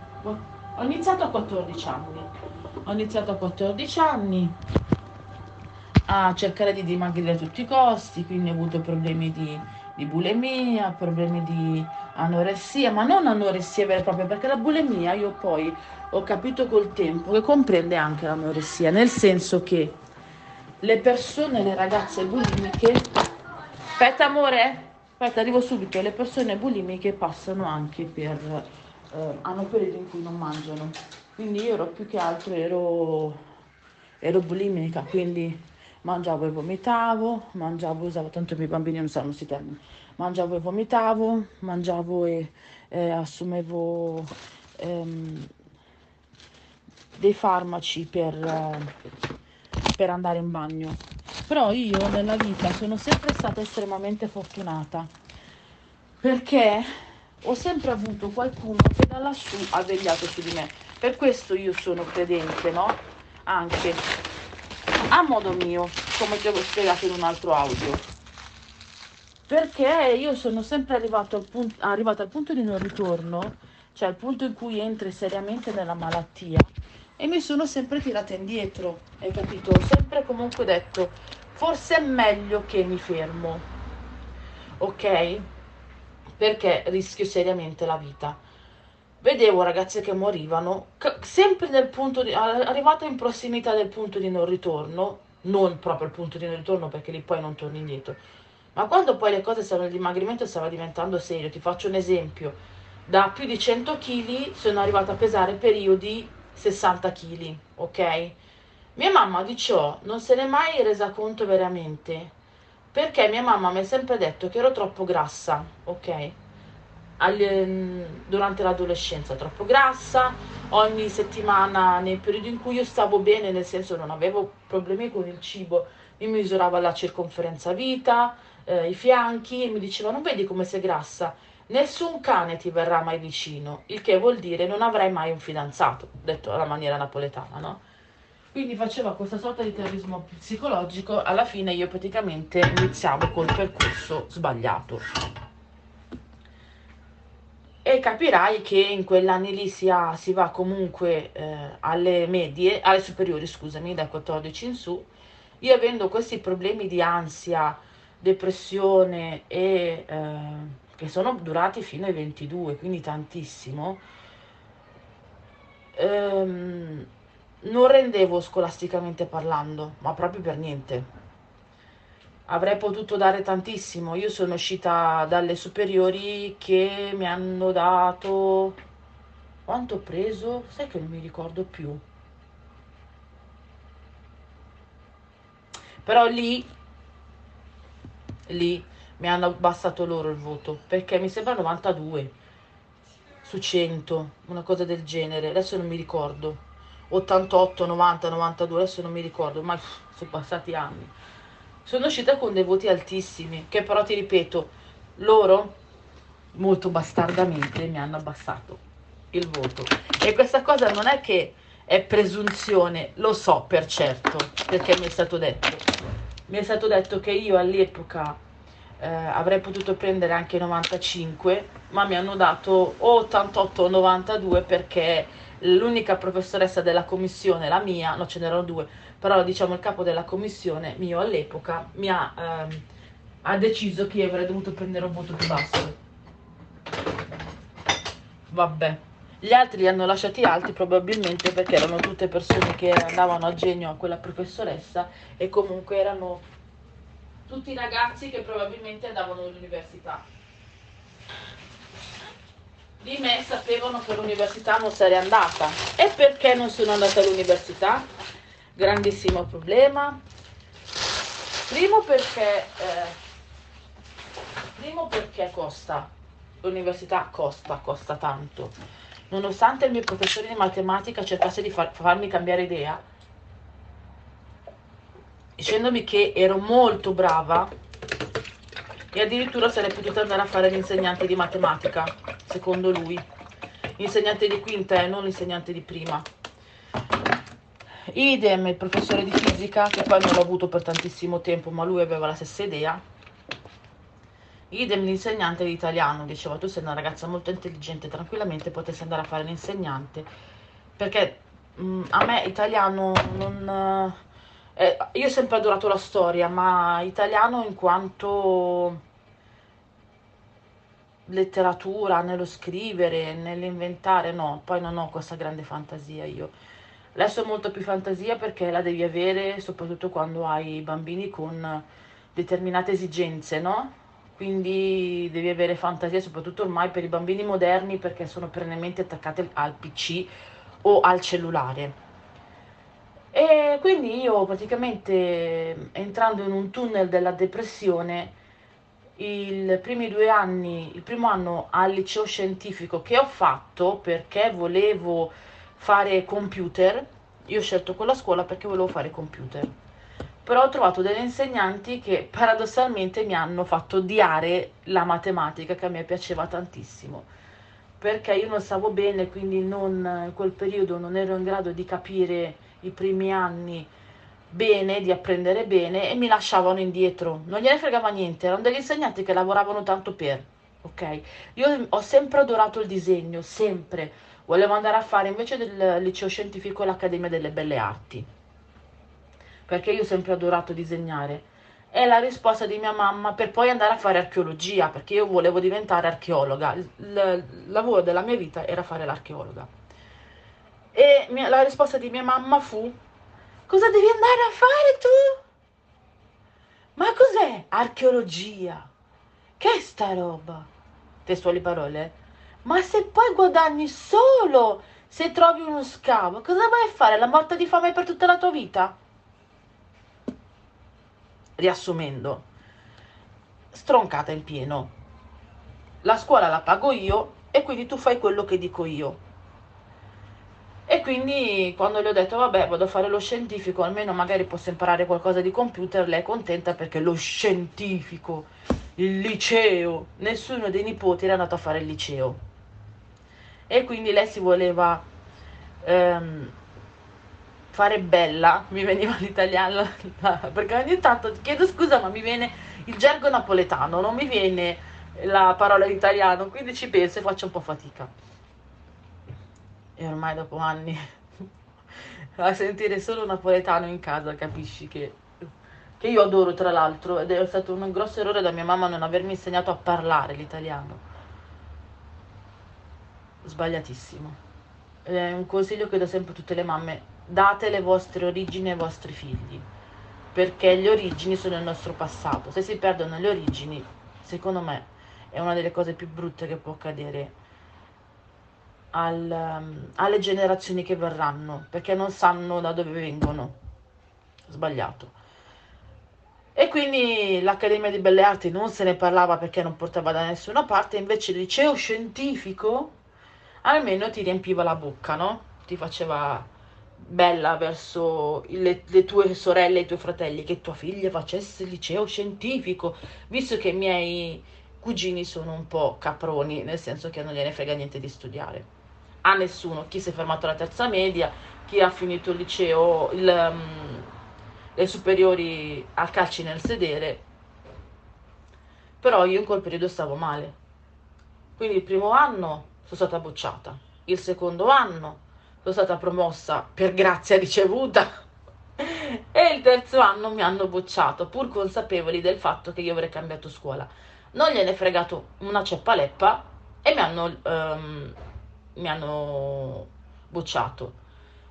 ho iniziato a 14 anni. Ho iniziato a 14 anni a cercare di dimagrire a tutti i costi, quindi ho avuto problemi di, di bulimia, problemi di anoressia, ma non anoressia vera e propria, perché la bulimia io poi ho capito col tempo che comprende anche l'anoressia, nel senso che le persone, le ragazze bulimiche, aspetta amore, aspetta arrivo subito, le persone bulimiche passano anche per, eh, hanno periodi in cui non mangiano, quindi io ero più che altro, ero, ero bulimica, quindi mangiavo e vomitavo, mangiavo e usavo, tanto i miei bambini non sanno questi termini, mangiavo e vomitavo, mangiavo e eh, assumevo ehm, dei farmaci per, eh, per andare in bagno. Però io nella vita sono sempre stata estremamente fortunata perché ho sempre avuto qualcuno che da lassù ha vegliato su di me. Per questo io sono credente, no? Anche a modo mio, come ti avevo spiegato in un altro audio. Perché io sono sempre arrivato al, punto, arrivata al punto di non ritorno, cioè al punto in cui entri seriamente nella malattia, e mi sono sempre tirata indietro, hai capito? Ho sempre comunque detto, forse è meglio che mi fermo, ok? Perché rischio seriamente la vita. Vedevo ragazze che morivano, sempre nel punto di, arrivate in prossimità del punto di non ritorno, non proprio il punto di non ritorno perché lì poi non torni indietro, ma quando poi le cose stavano, il dimagrimento stava diventando serio, ti faccio un esempio, da più di 100 kg sono arrivata a pesare periodi 60 kg, ok? Mia mamma di ciò non se n'è mai resa conto veramente, perché mia mamma mi ha sempre detto che ero troppo grassa, ok? All, ehm, durante l'adolescenza troppo grassa, ogni settimana nei periodi in cui io stavo bene, nel senso non avevo problemi con il cibo, mi misurava la circonferenza vita, eh, i fianchi e mi diceva non vedi come sei grassa? Nessun cane ti verrà mai vicino, il che vuol dire non avrai mai un fidanzato, detto alla maniera napoletana, no? Quindi faceva questa sorta di terrorismo psicologico, alla fine io praticamente iniziavo col percorso sbagliato. E capirai che in quegli anni lì si, ha, si va comunque eh, alle medie, alle superiori, scusami, dai 14 in su, io avendo questi problemi di ansia, depressione e eh, che sono durati fino ai 22, quindi tantissimo, ehm, non rendevo scolasticamente parlando, ma proprio per niente. Avrei potuto dare tantissimo. Io sono uscita dalle superiori che mi hanno dato... Quanto ho preso? Sai che non mi ricordo più. Però lì, lì mi hanno abbassato loro il voto, perché mi sembra 92 su 100, una cosa del genere. Adesso non mi ricordo 88, 90, 92, adesso non mi ricordo, ma sono passati anni. Sono uscita con dei voti altissimi, che però ti ripeto, loro molto bastardamente mi hanno abbassato il voto. E questa cosa non è che è presunzione, lo so per certo, perché mi è stato detto. Mi è stato detto che io all'epoca eh, avrei potuto prendere anche 95, ma mi hanno dato o 88 o 92 perché l'unica professoressa della commissione, la mia, no ce n'erano due, però diciamo il capo della commissione mio all'epoca mi ha, ehm, ha deciso che io avrei dovuto prendere un voto più basso. Vabbè. Gli altri li hanno lasciati alti probabilmente perché erano tutte persone che andavano a genio a quella professoressa e comunque erano tutti ragazzi che probabilmente andavano all'università di me sapevano che all'università non sarei andata. E perché non sono andata all'università? Grandissimo problema. Primo perché, eh, primo perché costa. L'università costa, costa tanto. Nonostante il mio professore di matematica cercasse di far, farmi cambiare idea, dicendomi che ero molto brava e addirittura sarei potuta andare a fare l'insegnante di matematica, secondo lui. L'insegnante di quinta e non l'insegnante di prima. Idem il professore di fisica, che poi non l'ho avuto per tantissimo tempo, ma lui aveva la stessa idea. Idem l'insegnante di italiano, diceva tu sei una ragazza molto intelligente, tranquillamente potessi andare a fare l'insegnante, perché mh, mm, a me italiano non... Eh, io ho sempre adorato la storia, ma italiano in quanto letteratura, nello scrivere, nell'inventare, no, poi non ho questa grande fantasia io. Adesso ho molto più fantasia perché la devi avere soprattutto quando hai bambini con determinate esigenze, no? Quindi devi avere fantasia soprattutto ormai per i bambini moderni perché sono perennemente attaccati al PC o al cellulare. E quindi io praticamente entrando in un tunnel della depressione i primi due anni, il primo anno al liceo scientifico che ho fatto perché volevo fare computer, io ho scelto quella scuola perché volevo fare computer. Però ho trovato delle insegnanti che paradossalmente mi hanno fatto odiare la matematica che a me piaceva tantissimo. Perché io non stavo bene, quindi non, in quel periodo non ero in grado di capire i primi anni bene, di apprendere bene e mi lasciavano indietro. Non gliene fregava niente, erano degli insegnanti che lavoravano tanto per, ok? Io ho sempre adorato il disegno, sempre. Volevo andare a fare invece del liceo scientifico l'Accademia delle Belle Arti, perché io ho sempre adorato disegnare. è la risposta di mia mamma per poi andare a fare archeologia, perché io volevo diventare archeologa. Il, il lavoro della mia vita era fare l'archeologa. E mia, la risposta di mia mamma fu: Cosa devi andare a fare tu? Ma cos'è archeologia? Che è sta roba? Testuali parole. Ma se poi guadagni solo se trovi uno scavo, cosa vai a fare? La morte di fame per tutta la tua vita? Riassumendo, stroncata in pieno. La scuola la pago io e quindi tu fai quello che dico io. E quindi quando le ho detto vabbè vado a fare lo scientifico, almeno magari posso imparare qualcosa di computer, lei è contenta perché lo scientifico, il liceo, nessuno dei nipoti era andato a fare il liceo. E quindi lei si voleva ehm, fare bella, mi veniva l'italiano, perché ogni tanto chiedo scusa ma mi viene il gergo napoletano, non mi viene la parola in italiano, quindi ci penso e faccio un po' fatica. E ormai dopo anni a sentire solo napoletano in casa capisci che, che io adoro tra l'altro ed è stato un grosso errore da mia mamma non avermi insegnato a parlare l'italiano. Sbagliatissimo. È un consiglio che do sempre a tutte le mamme date le vostre origini ai vostri figli, perché le origini sono il nostro passato. Se si perdono le origini, secondo me, è una delle cose più brutte che può accadere al, um, alle generazioni che verranno, perché non sanno da dove vengono. Sbagliato. E quindi l'Accademia di Belle Arti non se ne parlava perché non portava da nessuna parte, invece il liceo scientifico almeno ti riempiva la bocca, no? Ti faceva bella verso le, le, tue sorelle e i tuoi fratelli che tua figlia facesse il liceo scientifico, visto che i miei cugini sono un po' caproni, nel senso che non gliene frega niente di studiare. A nessuno, chi si è fermato alla terza media, chi ha finito il liceo, il, um, le superiori a calci nel sedere, però io in quel periodo stavo male. Quindi il primo anno sono stata bocciata, il secondo anno sono stata promossa per grazia ricevuta e il terzo anno mi hanno bocciato, pur consapevoli del fatto che io avrei cambiato scuola. Non gliene è fregato una ceppaleppa e mi hanno, um, mi hanno bocciato.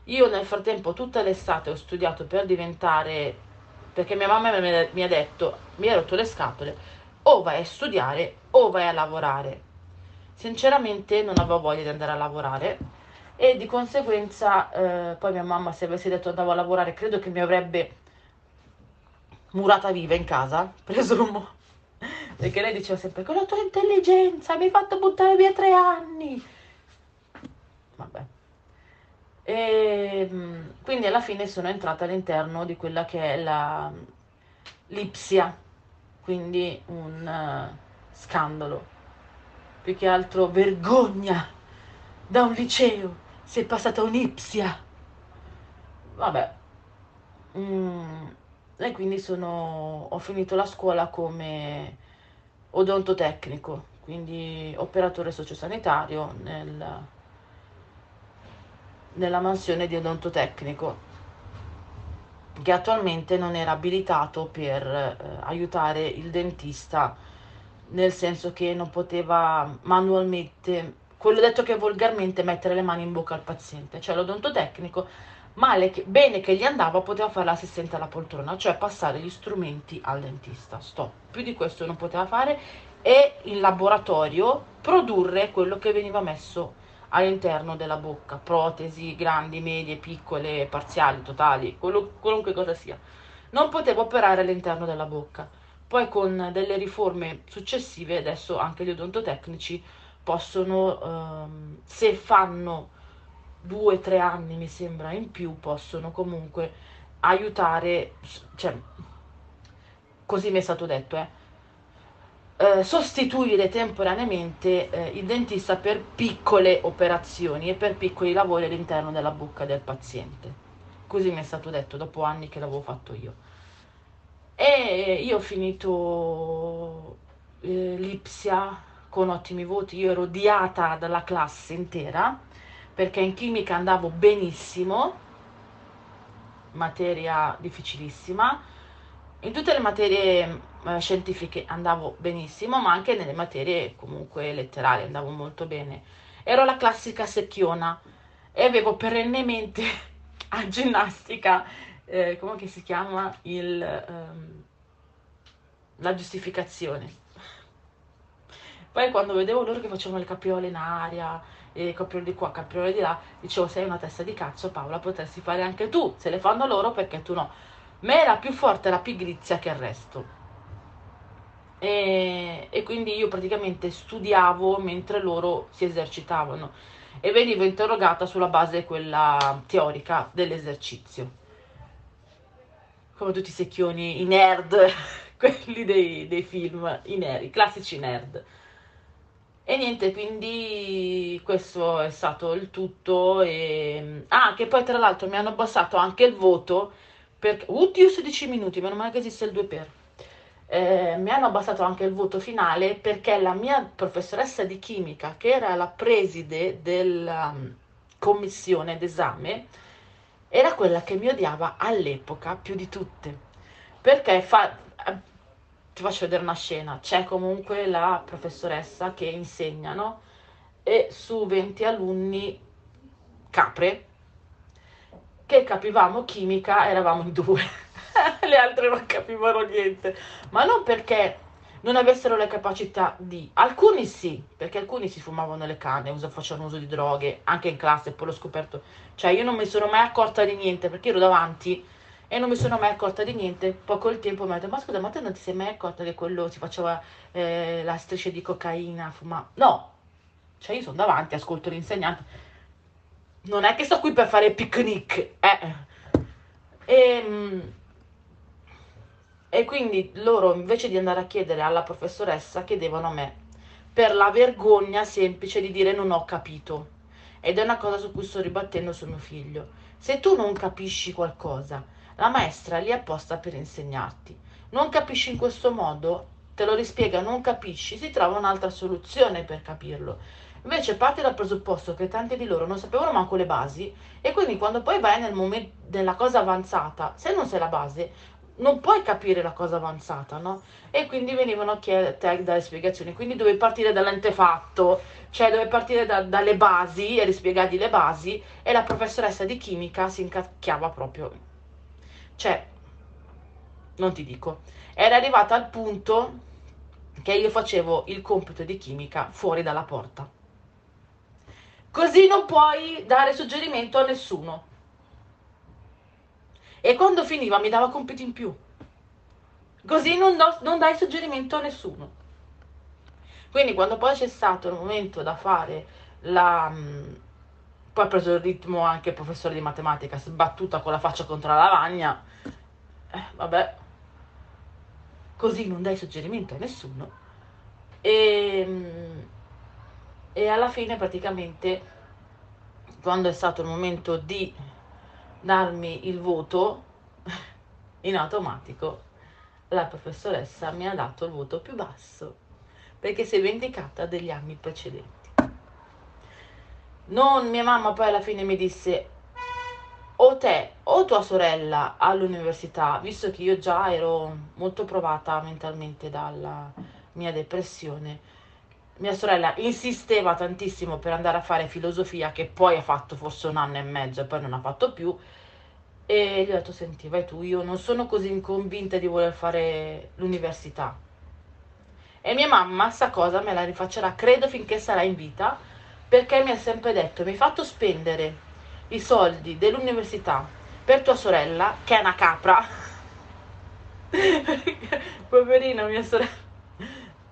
Io nel frattempo tutta l'estate ho studiato per diventare, perché mia mamma mi ha detto, mi ha rotto le scatole, o vai a studiare o vai a lavorare. Sinceramente non avevo voglia di andare a lavorare e di conseguenza eh, poi mia mamma se avessi detto andavo a lavorare credo che mi avrebbe murata viva in casa, presumo, perché lei diceva sempre con la tua intelligenza mi hai fatto buttare via tre anni. Vabbè. E mm, quindi alla fine sono entrata all'interno di quella che è la l'Ipsia, quindi un uh, scandalo, più che altro vergogna da un liceo sei passata un'ipsia. Vabbè. Mm. E quindi sono, ho finito la scuola come odontotecnico, quindi operatore sociosanitario nel, nella mansione di odontotecnico che attualmente non era abilitato per eh, aiutare il dentista nel senso che non poteva manualmente quello detto che volgarmente mettere le mani in bocca al paziente, cioè l'odontotecnico, male che, bene che gli andava, poteva fare l'assistente alla poltrona, cioè passare gli strumenti al dentista. Stop. Più di questo non poteva fare e in laboratorio produrre quello che veniva messo all'interno della bocca, protesi grandi, medie, piccole, parziali, totali, quello, qualunque cosa sia. Non poteva operare all'interno della bocca. Poi con delle riforme successive, adesso anche gli odontotecnici possono, ehm, se fanno due o tre anni, mi sembra, in più, possono comunque aiutare, cioè, così mi è stato detto, eh, eh, sostituire temporaneamente eh, il dentista per piccole operazioni e per piccoli lavori all'interno della bocca del paziente. Così mi è stato detto dopo anni che l'avevo fatto io. E io ho finito eh, l'Ipsia con ottimi voti, io ero odiata dalla classe intera perché in chimica andavo benissimo, materia difficilissima, In tutte le materie eh, scientifiche andavo benissimo, ma anche nelle materie comunque letterali andavo molto bene. Ero la classica secchiona e avevo perennemente a ginnastica, eh, come si chiama, il, ehm, la giustificazione. Poi quando vedevo loro che facevano le capriole in aria, e capriole di qua, capriole di là, dicevo sei una testa di cazzo Paola, potresti fare anche tu, se le fanno loro perché tu no. Ma era più forte la pigrizia che il resto. E, e quindi io praticamente studiavo mentre loro si esercitavano e venivo interrogata sulla base quella teorica dell'esercizio. Come tutti i secchioni, i nerd, quelli dei, dei film, i nerd, i classici nerd. E niente, quindi questo è stato il tutto. E... Ah, che poi tra l'altro mi hanno abbassato anche il voto perché... Oddio, 16 minuti, meno male che esiste il 2 per. Eh, mi hanno abbassato anche il voto finale perché la mia professoressa di chimica, che era la preside della um, commissione d'esame, era quella che mi odiava all'epoca più di tutte. Perché fa, eh, ti faccio vedere una scena, c'è comunque la professoressa che insegna, no? E su 20 alunni capre che capivamo chimica eravamo in due. le altre non capivano niente, ma non perché non avessero le capacità di... Alcuni sì, perché alcuni si fumavano le canne, uso, facevano uso di droghe, anche in classe, poi l'ho scoperto. Cioè io non mi sono mai accorta di niente, perché ero davanti e non mi sono mai accorta di niente. Poi col tempo mi ha detto, ma scusa, ma te non ti sei mai accorta che quello si faceva eh, la striscia di cocaina, fumava? No, cioè io sono davanti, ascolto l'insegnante. Non è che sto qui per fare picnic, eh. E, ehm, e quindi loro invece di andare a chiedere alla professoressa chiedevano a me per la vergogna semplice di dire non ho capito. Ed è una cosa su cui sto ribattendo su mio figlio. Se tu non capisci qualcosa, la maestra è lì apposta per insegnarti. Non capisci in questo modo, te lo rispiega, non capisci, si trova un'altra soluzione per capirlo. Invece parte dal presupposto che tanti di loro non sapevano manco le basi e quindi quando poi vai nel momento della cosa avanzata, se non sei la base, non puoi capire la cosa avanzata, no? E quindi venivano a chiedere delle spiegazioni, quindi dovevi partire dall'antefatto, cioè dovevi partire da, dalle basi e rispiegargli le basi e la professoressa di chimica si incacchiava proprio. Cioè, non ti dico, era arrivata al punto che io facevo il compito di chimica fuori dalla porta. Così non puoi dare suggerimento a nessuno e quando finiva mi dava compiti in più. Così non, do, non dai suggerimento a nessuno. Quindi quando poi c'è stato il momento da fare la... Mm, poi ha preso il ritmo anche il professore di matematica, sbattuta con la faccia contro la lavagna. Eh, vabbè, così non dai suggerimento a nessuno. E, mm, e alla fine praticamente, quando è stato il momento di darmi il voto, in automatico la professoressa mi ha dato il voto più basso perché si è vendicata degli anni precedenti. Non mia mamma poi alla fine mi disse o te o tua sorella all'università, visto che io già ero molto provata mentalmente dalla mia depressione. Mia sorella insisteva tantissimo per andare a fare filosofia, che poi ha fatto forse un anno e mezzo e poi non ha fatto più. E gli ho detto, senti, vai tu, io non sono così convinta di voler fare l'università. E mia mamma sta cosa me la rifaccerà, credo, finché sarà in vita, perché mi ha sempre detto, mi hai fatto spendere i soldi dell'università per tua sorella, che è una capra. Poverina mia sorella.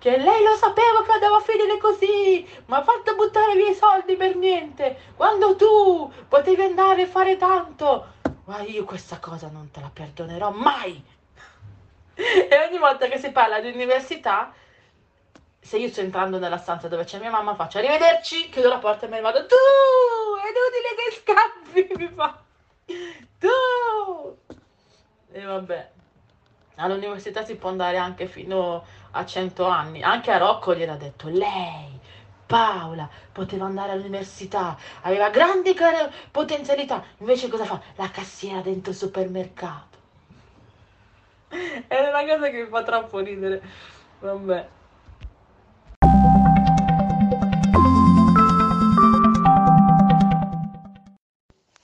Che lei lo sapeva che andava a finire così, ma ha fatto buttare via i soldi per niente, quando tu potevi andare a fare tanto ma io questa cosa non te la perdonerò mai. E ogni volta che si parla di università, se io sto entrando nella stanza dove c'è mia mamma, faccio arrivederci, chiudo la porta e me ne vado. Tu, è inutile che scappi, mi fa. Tu. E vabbè. All'università si può andare anche fino a 100 anni. Anche a Rocco gliel'ha detto lei Paola poteva andare all'università, aveva grandi potenzialità, invece cosa fa? La cassiera dentro il supermercato. È una cosa che mi fa troppo ridere. Vabbè.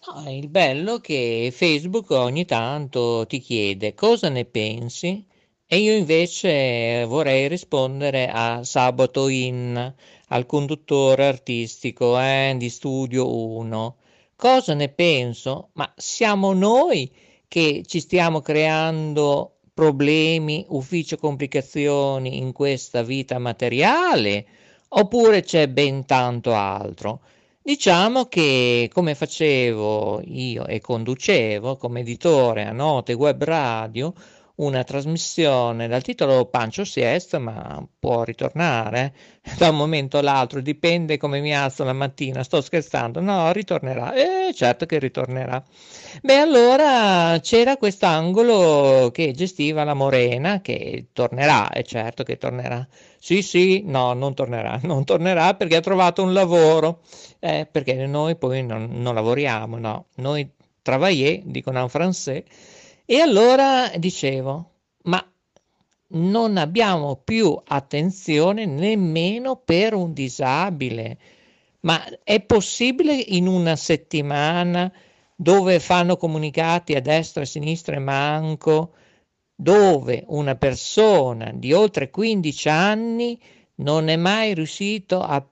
No, il bello che Facebook ogni tanto ti chiede cosa ne pensi e io invece vorrei rispondere a Sabato In, al conduttore artistico eh, di Studio 1. Cosa ne penso? Ma siamo noi che ci stiamo creando problemi, ufficio complicazioni in questa vita materiale oppure c'è ben tanto altro? Diciamo che come facevo io e conducevo come editore a Note Web Radio, una trasmissione dal titolo Pancio Siesta, ma può ritornare da un momento all'altro, dipende come mi alzo la mattina, sto scherzando, no, ritornerà, eh, certo che ritornerà. Beh, allora c'era quest'angolo che gestiva la Morena, che tornerà, è certo che tornerà. Sì, sì, no, non tornerà, non tornerà perché ha trovato un lavoro, eh, perché noi poi non, non lavoriamo, no, noi travailler, dicono en français, e allora dicevo, ma non abbiamo più attenzione nemmeno per un disabile. Ma è possibile in una settimana dove fanno comunicati a destra a sinistra e manco, dove una persona di oltre 15 anni non è mai riuscito a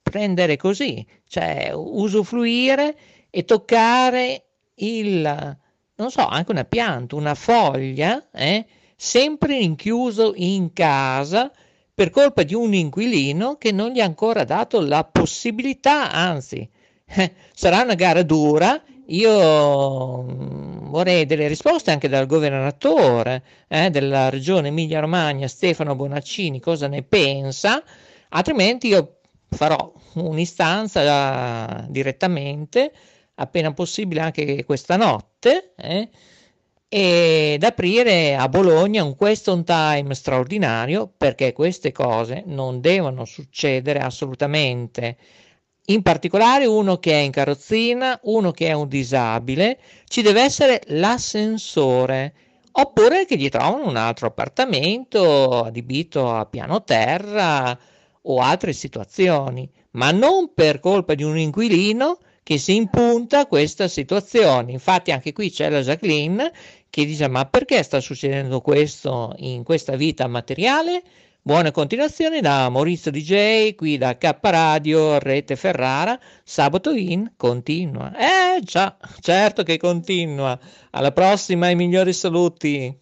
prendere così, cioè usufruire e toccare il non so, anche una pianta, una foglia, eh, sempre rinchiuso in casa per colpa di un inquilino che non gli ha ancora dato la possibilità, anzi, eh, sarà una gara dura. Io mm, vorrei delle risposte anche dal governatore eh, della regione Emilia-Romagna, Stefano Bonaccini, cosa ne pensa, altrimenti io farò un'istanza direttamente appena possibile anche questa notte eh, ed aprire a Bologna un question time straordinario perché queste cose non devono succedere assolutamente. In particolare uno che è in carrozzina, uno che è un disabile, ci deve essere l'ascensore oppure che gli trovano un altro appartamento adibito a piano terra o altre situazioni, ma non per colpa di un inquilino che si impunta a questa situazione. Infatti anche qui c'è la Jacqueline che dice ma perché sta succedendo questo in questa vita materiale? Buona continuazione da Maurizio DJ, qui da K Radio, Rete Ferrara, sabato in continua. Eh già, certo che continua. Alla prossima e migliori saluti.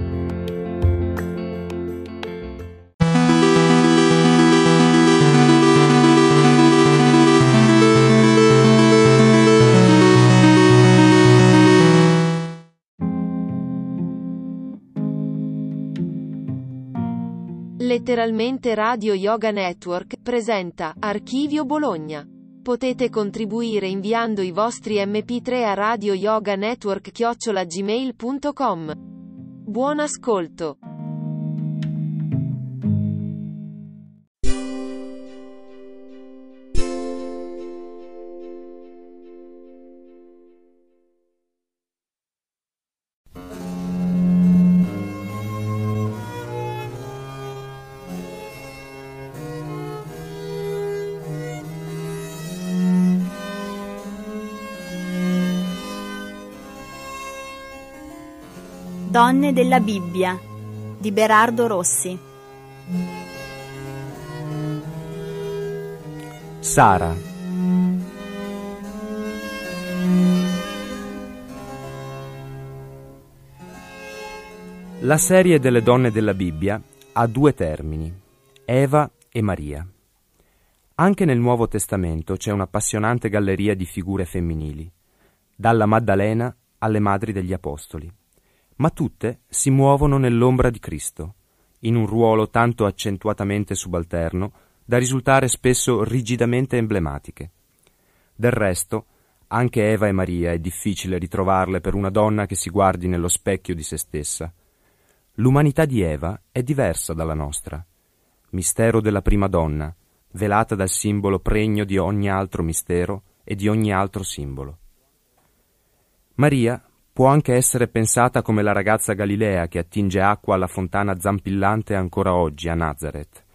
Letteralmente Radio Yoga Network presenta Archivio Bologna. Potete contribuire inviando i vostri mp3 a Radio Yoga Network chiocciolagmail.com. Buon ascolto. Donne della Bibbia di Berardo Rossi. Sara. La serie delle donne della Bibbia ha due termini, Eva e Maria. Anche nel Nuovo Testamento c'è un'appassionante galleria di figure femminili, dalla Maddalena alle madri degli Apostoli ma tutte si muovono nell'ombra di Cristo, in un ruolo tanto accentuatamente subalterno da risultare spesso rigidamente emblematiche. Del resto, anche Eva e Maria è difficile ritrovarle per una donna che si guardi nello specchio di se stessa. L'umanità di Eva è diversa dalla nostra. Mistero della prima donna, velata dal simbolo pregno di ogni altro mistero e di ogni altro simbolo. Maria può anche essere pensata come la ragazza Galilea che attinge acqua alla fontana zampillante ancora oggi a Nazareth,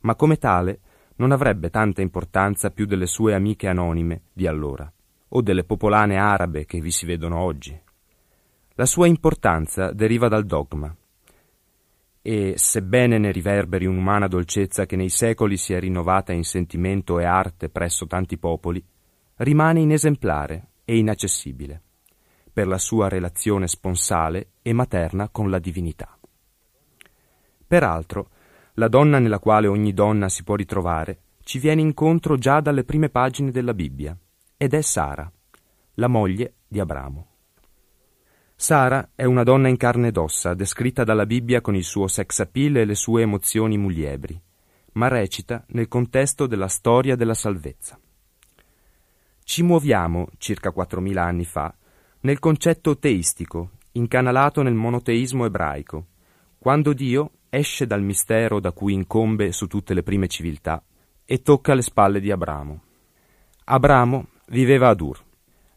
ma come tale non avrebbe tanta importanza più delle sue amiche anonime di allora, o delle popolane arabe che vi si vedono oggi. La sua importanza deriva dal dogma, e, sebbene ne riverberi un'umana dolcezza che nei secoli si è rinnovata in sentimento e arte presso tanti popoli, rimane inesemplare e inaccessibile per la sua relazione sponsale e materna con la divinità. Peraltro, la donna nella quale ogni donna si può ritrovare ci viene incontro già dalle prime pagine della Bibbia, ed è Sara, la moglie di Abramo. Sara è una donna in carne ed ossa, descritta dalla Bibbia con il suo sex appeal e le sue emozioni muliebri, ma recita nel contesto della storia della salvezza. Ci muoviamo, circa 4.000 anni fa, nel concetto teistico, incanalato nel monoteismo ebraico, quando Dio esce dal mistero da cui incombe su tutte le prime civiltà e tocca le spalle di Abramo. Abramo viveva ad Ur,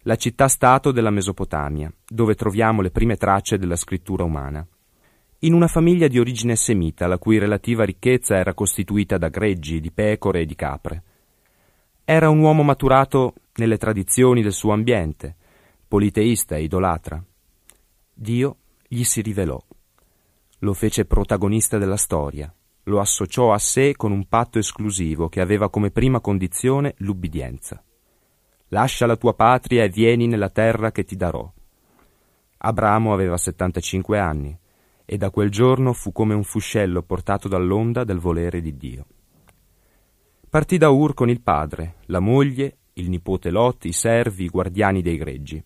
la città-stato della Mesopotamia, dove troviamo le prime tracce della scrittura umana. In una famiglia di origine semita, la cui relativa ricchezza era costituita da greggi, di pecore e di capre. Era un uomo maturato nelle tradizioni del suo ambiente, politeista e idolatra. Dio gli si rivelò. Lo fece protagonista della storia, lo associò a sé con un patto esclusivo che aveva come prima condizione l'ubbidienza. Lascia la tua patria e vieni nella terra che ti darò. Abramo aveva 75 anni e da quel giorno fu come un fuscello portato dall'onda del volere di Dio. Partì da Ur con il padre, la moglie, il nipote Lot, i servi, i guardiani dei greggi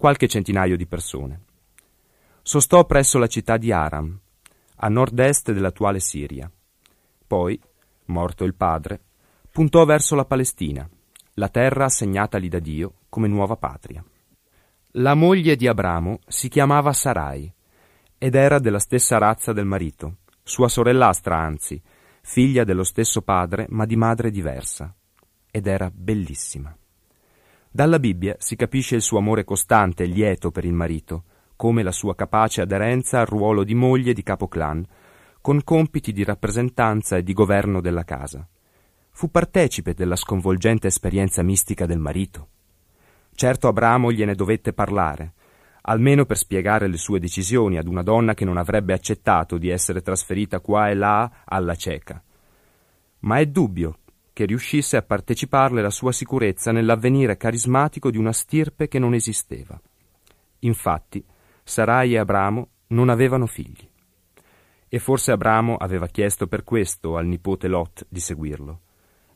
qualche centinaio di persone. Sostò presso la città di Aram, a nord-est dell'attuale Siria. Poi, morto il padre, puntò verso la Palestina, la terra assegnatagli da Dio come nuova patria. La moglie di Abramo si chiamava Sarai ed era della stessa razza del marito, sua sorellastra anzi, figlia dello stesso padre ma di madre diversa, ed era bellissima. Dalla Bibbia si capisce il suo amore costante e lieto per il marito, come la sua capace aderenza al ruolo di moglie di capoclan, con compiti di rappresentanza e di governo della casa. Fu partecipe della sconvolgente esperienza mistica del marito. Certo Abramo gliene dovette parlare, almeno per spiegare le sue decisioni ad una donna che non avrebbe accettato di essere trasferita qua e là alla cieca. Ma è dubbio che riuscisse a parteciparle la sua sicurezza nell'avvenire carismatico di una stirpe che non esisteva. Infatti, Sarai e Abramo non avevano figli. E forse Abramo aveva chiesto per questo al nipote Lot di seguirlo.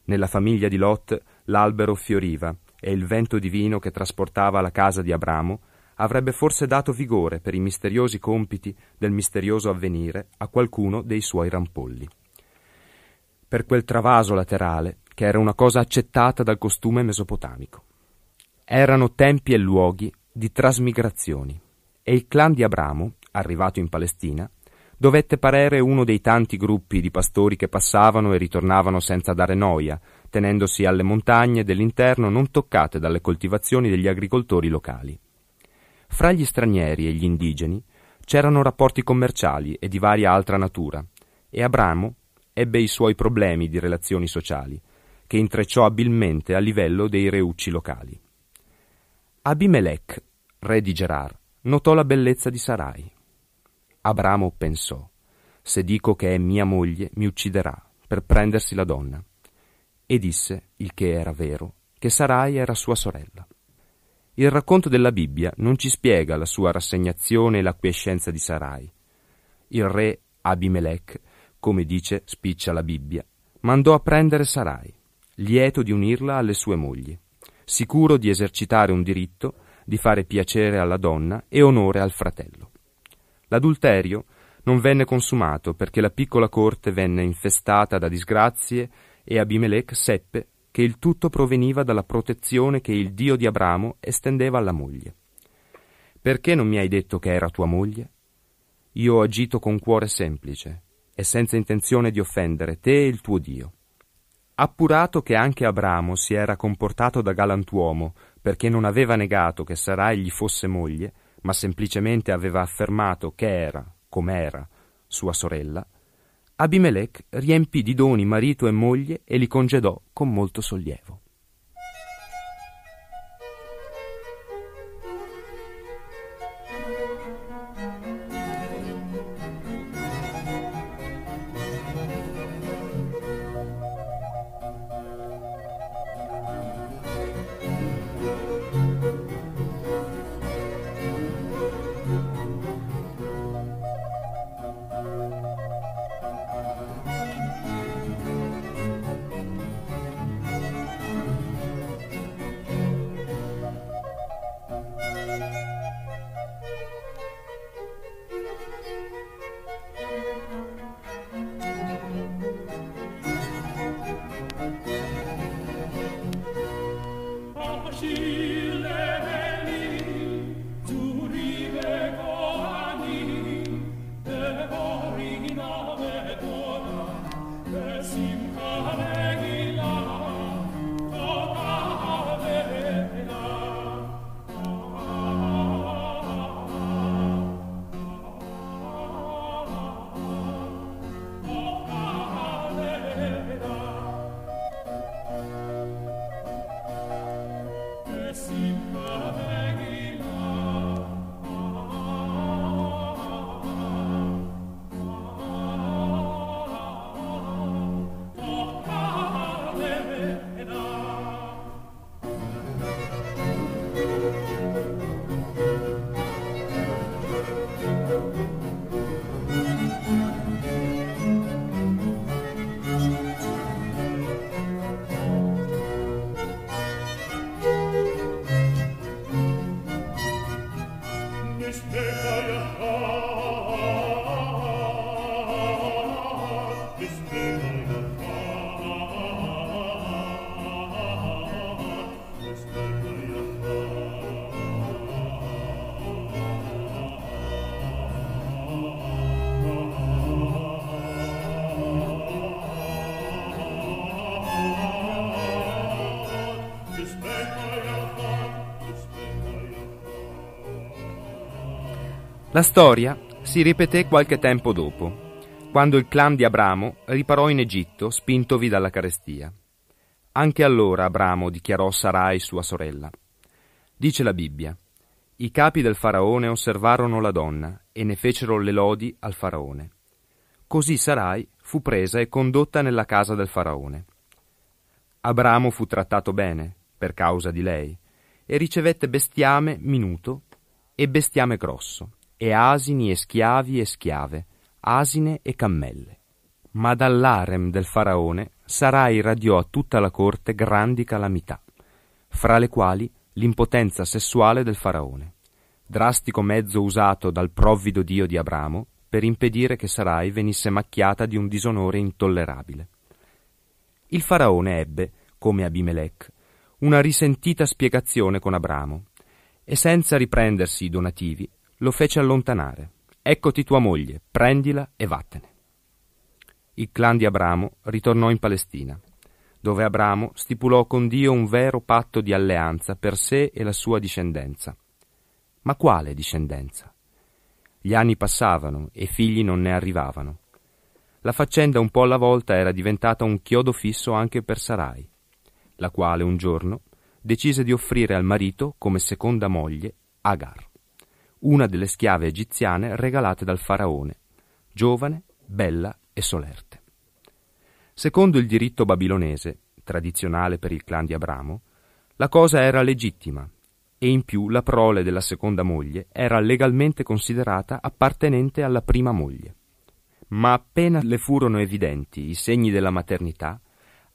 Nella famiglia di Lot l'albero fioriva e il vento divino che trasportava la casa di Abramo avrebbe forse dato vigore per i misteriosi compiti del misterioso avvenire a qualcuno dei suoi rampolli per quel travaso laterale, che era una cosa accettata dal costume mesopotamico. Erano tempi e luoghi di trasmigrazioni, e il clan di Abramo, arrivato in Palestina, dovette parere uno dei tanti gruppi di pastori che passavano e ritornavano senza dare noia, tenendosi alle montagne dell'interno non toccate dalle coltivazioni degli agricoltori locali. Fra gli stranieri e gli indigeni c'erano rapporti commerciali e di varia altra natura, e Abramo ebbe i suoi problemi di relazioni sociali, che intrecciò abilmente a livello dei reucci locali. Abimelech, re di Gerar, notò la bellezza di Sarai. Abramo pensò, se dico che è mia moglie, mi ucciderà per prendersi la donna. E disse, il che era vero, che Sarai era sua sorella. Il racconto della Bibbia non ci spiega la sua rassegnazione e l'acquiescenza di Sarai. Il re Abimelech come dice spiccia la Bibbia, mandò a prendere Sarai, lieto di unirla alle sue mogli, sicuro di esercitare un diritto, di fare piacere alla donna e onore al fratello. L'adulterio non venne consumato perché la piccola corte venne infestata da disgrazie e Abimelech seppe che il tutto proveniva dalla protezione che il Dio di Abramo estendeva alla moglie. Perché non mi hai detto che era tua moglie? Io ho agito con cuore semplice e senza intenzione di offendere te e il tuo Dio. Appurato che anche Abramo si era comportato da galantuomo perché non aveva negato che Sarai gli fosse moglie, ma semplicemente aveva affermato che era, com'era, sua sorella, Abimelech riempì di doni marito e moglie e li congedò con molto sollievo. La storia si ripeté qualche tempo dopo, quando il clan di Abramo riparò in Egitto, spintovi dalla carestia. Anche allora Abramo dichiarò Sarai sua sorella. Dice la Bibbia, i capi del faraone osservarono la donna e ne fecero le lodi al faraone. Così Sarai fu presa e condotta nella casa del faraone. Abramo fu trattato bene, per causa di lei, e ricevette bestiame minuto e bestiame grosso e asini e schiavi e schiave, asine e cammelle. Ma dall'arem del faraone Sarai radiò a tutta la corte grandi calamità, fra le quali l'impotenza sessuale del faraone, drastico mezzo usato dal provvido Dio di Abramo per impedire che Sarai venisse macchiata di un disonore intollerabile. Il faraone ebbe, come Abimelech, una risentita spiegazione con Abramo, e senza riprendersi i donativi lo fece allontanare. Eccoti tua moglie, prendila e vattene. Il clan di Abramo ritornò in Palestina, dove Abramo stipulò con Dio un vero patto di alleanza per sé e la sua discendenza. Ma quale discendenza? Gli anni passavano e figli non ne arrivavano. La faccenda un po' alla volta era diventata un chiodo fisso anche per Sarai, la quale un giorno decise di offrire al marito come seconda moglie Agar una delle schiave egiziane regalate dal faraone, giovane, bella e solerte. Secondo il diritto babilonese, tradizionale per il clan di Abramo, la cosa era legittima e in più la prole della seconda moglie era legalmente considerata appartenente alla prima moglie. Ma appena le furono evidenti i segni della maternità,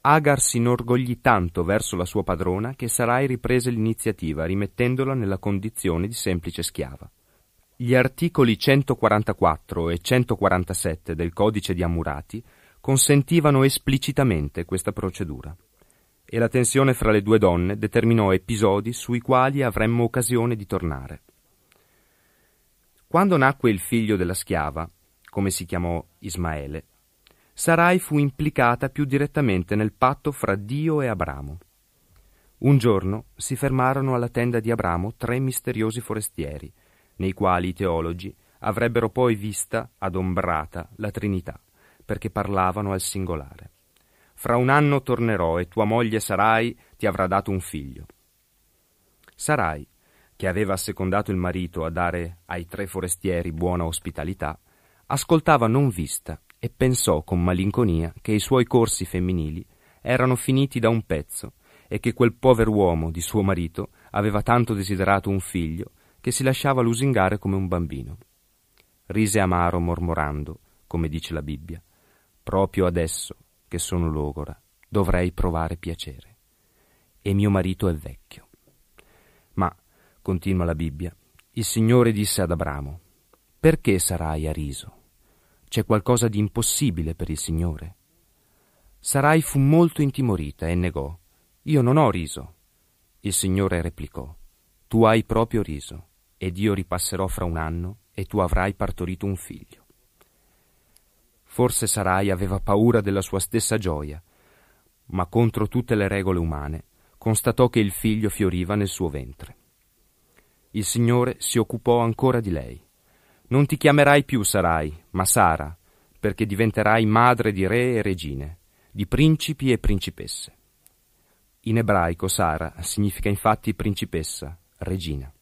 Agar si inorgoglì tanto verso la sua padrona che Sarai riprese l'iniziativa rimettendola nella condizione di semplice schiava. Gli articoli 144 e 147 del codice di Ammurati consentivano esplicitamente questa procedura e la tensione fra le due donne determinò episodi sui quali avremmo occasione di tornare. Quando nacque il figlio della schiava, come si chiamò Ismaele, Sarai fu implicata più direttamente nel patto fra Dio e Abramo. Un giorno si fermarono alla tenda di Abramo tre misteriosi forestieri, nei quali i teologi avrebbero poi vista adombrata la Trinità, perché parlavano al singolare. Fra un anno tornerò e tua moglie Sarai ti avrà dato un figlio. Sarai, che aveva assecondato il marito a dare ai tre forestieri buona ospitalità, ascoltava non vista e pensò con malinconia che i suoi corsi femminili erano finiti da un pezzo e che quel pover'uomo di suo marito aveva tanto desiderato un figlio che si lasciava lusingare come un bambino. Rise amaro mormorando, come dice la Bibbia, proprio adesso che sono logora dovrei provare piacere. E mio marito è vecchio. Ma, continua la Bibbia, il Signore disse ad Abramo, perché sarai a riso? C'è qualcosa di impossibile per il Signore. Sarai fu molto intimorita e negò. Io non ho riso. Il Signore replicò. Tu hai proprio riso, ed io ripasserò fra un anno, e tu avrai partorito un figlio. Forse Sarai aveva paura della sua stessa gioia, ma contro tutte le regole umane constatò che il figlio fioriva nel suo ventre. Il Signore si occupò ancora di lei non ti chiamerai più Sarai, ma Sara, perché diventerai madre di re e regine, di principi e principesse. In ebraico Sara significa infatti principessa, regina.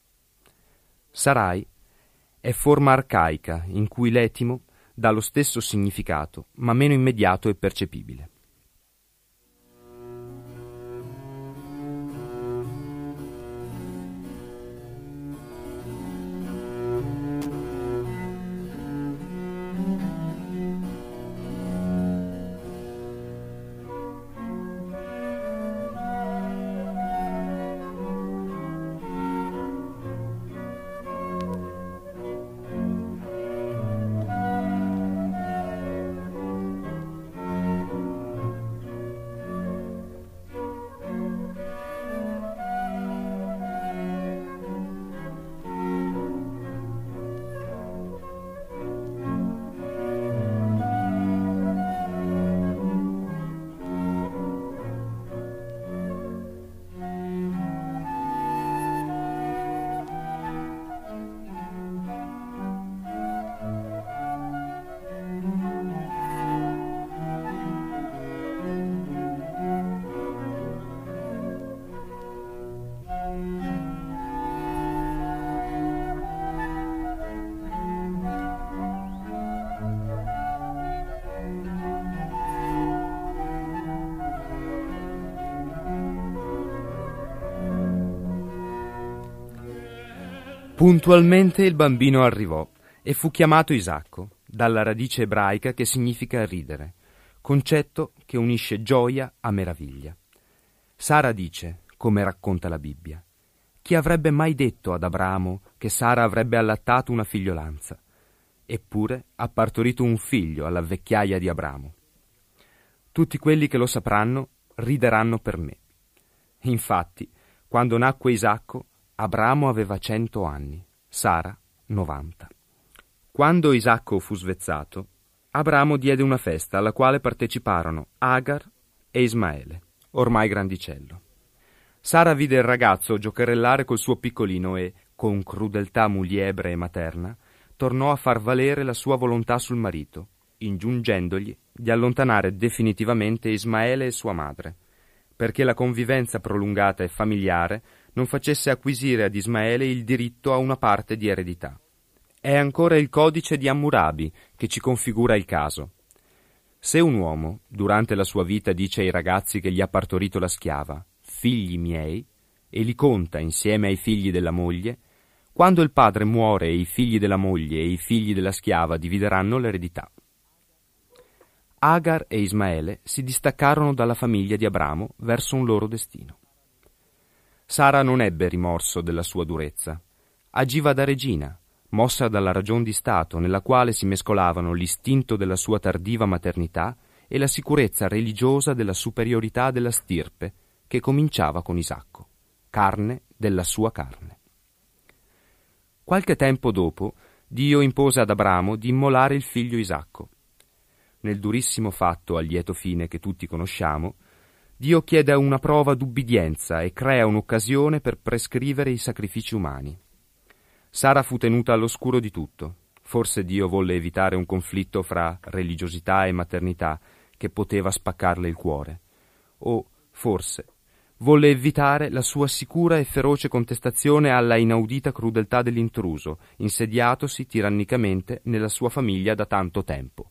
Sarai è forma arcaica in cui l'etimo dà lo stesso significato, ma meno immediato e percepibile. Puntualmente il bambino arrivò e fu chiamato Isacco, dalla radice ebraica che significa ridere, concetto che unisce gioia a meraviglia. Sara dice, come racconta la Bibbia, chi avrebbe mai detto ad Abramo che Sara avrebbe allattato una figliolanza? Eppure ha partorito un figlio alla vecchiaia di Abramo. Tutti quelli che lo sapranno rideranno per me. Infatti, quando nacque Isacco, Abramo aveva cento anni, Sara novanta. Quando Isacco fu svezzato, Abramo diede una festa alla quale parteciparono Agar e Ismaele, ormai grandicello. Sara vide il ragazzo giocherellare col suo piccolino e, con crudeltà muliebre e materna, tornò a far valere la sua volontà sul marito, ingiungendogli di allontanare definitivamente Ismaele e sua madre, perché la convivenza prolungata e familiare non facesse acquisire ad Ismaele il diritto a una parte di eredità. È ancora il codice di Hammurabi che ci configura il caso. Se un uomo, durante la sua vita, dice ai ragazzi che gli ha partorito la schiava, figli miei, e li conta insieme ai figli della moglie, quando il padre muore i figli della moglie e i figli della schiava divideranno l'eredità. Agar e Ismaele si distaccarono dalla famiglia di Abramo verso un loro destino. Sara non ebbe rimorso della sua durezza. Agiva da regina, mossa dalla ragion di Stato nella quale si mescolavano l'istinto della sua tardiva maternità e la sicurezza religiosa della superiorità della stirpe che cominciava con Isacco, carne della sua carne. Qualche tempo dopo, Dio impose ad Abramo di immolare il figlio Isacco. Nel durissimo fatto a lieto fine che tutti conosciamo, Dio chiede una prova d'ubbidienza e crea un'occasione per prescrivere i sacrifici umani. Sara fu tenuta all'oscuro di tutto. Forse Dio volle evitare un conflitto fra religiosità e maternità che poteva spaccarle il cuore. O, forse, volle evitare la sua sicura e feroce contestazione alla inaudita crudeltà dell'intruso, insediatosi tirannicamente nella sua famiglia da tanto tempo.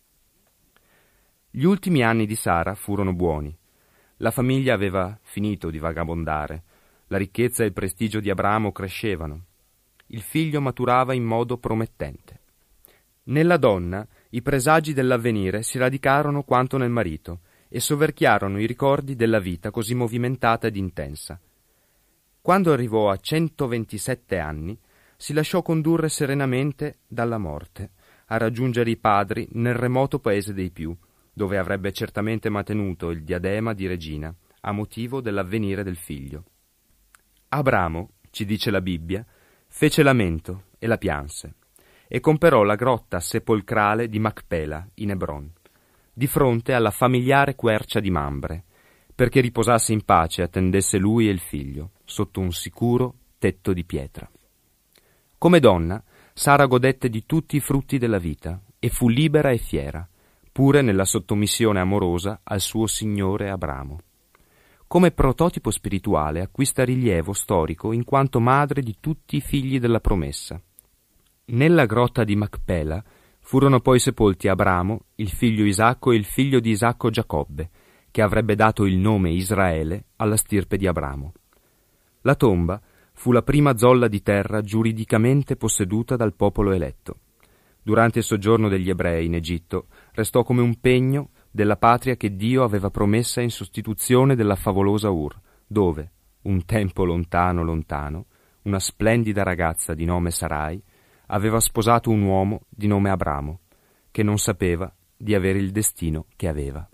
Gli ultimi anni di Sara furono buoni. La famiglia aveva finito di vagabondare, la ricchezza e il prestigio di Abramo crescevano. Il figlio maturava in modo promettente. Nella donna i presagi dell'avvenire si radicarono quanto nel marito e soverchiarono i ricordi della vita così movimentata ed intensa. Quando arrivò a 127 anni, si lasciò condurre serenamente dalla morte a raggiungere i padri nel remoto paese dei Più, dove avrebbe certamente mantenuto il diadema di regina a motivo dell'avvenire del figlio. Abramo, ci dice la Bibbia, fece lamento e la pianse, e comperò la grotta sepolcrale di Macpela, in Hebron, di fronte alla familiare quercia di Mambre, perché riposasse in pace e attendesse lui e il figlio, sotto un sicuro tetto di pietra. Come donna, Sara godette di tutti i frutti della vita e fu libera e fiera, pure nella sottomissione amorosa al suo signore Abramo. Come prototipo spirituale acquista rilievo storico in quanto madre di tutti i figli della promessa. Nella grotta di Macpela furono poi sepolti Abramo, il figlio Isacco e il figlio di Isacco Giacobbe, che avrebbe dato il nome Israele alla stirpe di Abramo. La tomba fu la prima zolla di terra giuridicamente posseduta dal popolo eletto. Durante il soggiorno degli ebrei in Egitto restò come un pegno della patria che Dio aveva promessa in sostituzione della favolosa Ur, dove, un tempo lontano lontano, una splendida ragazza di nome Sarai aveva sposato un uomo di nome Abramo, che non sapeva di avere il destino che aveva.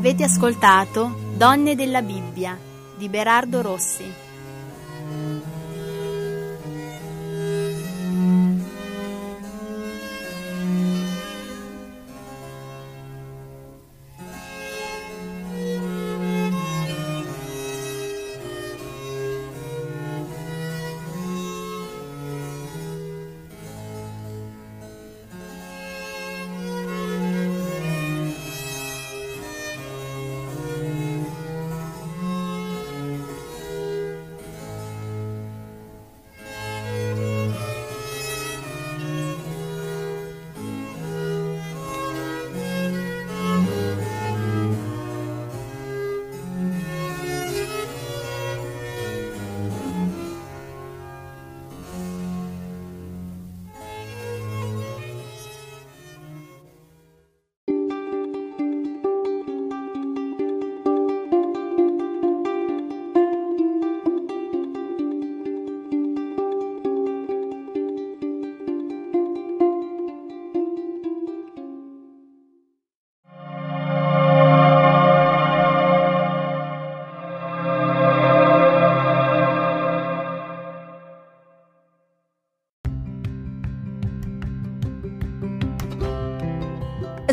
Avete ascoltato Donne della Bibbia di Berardo Rossi.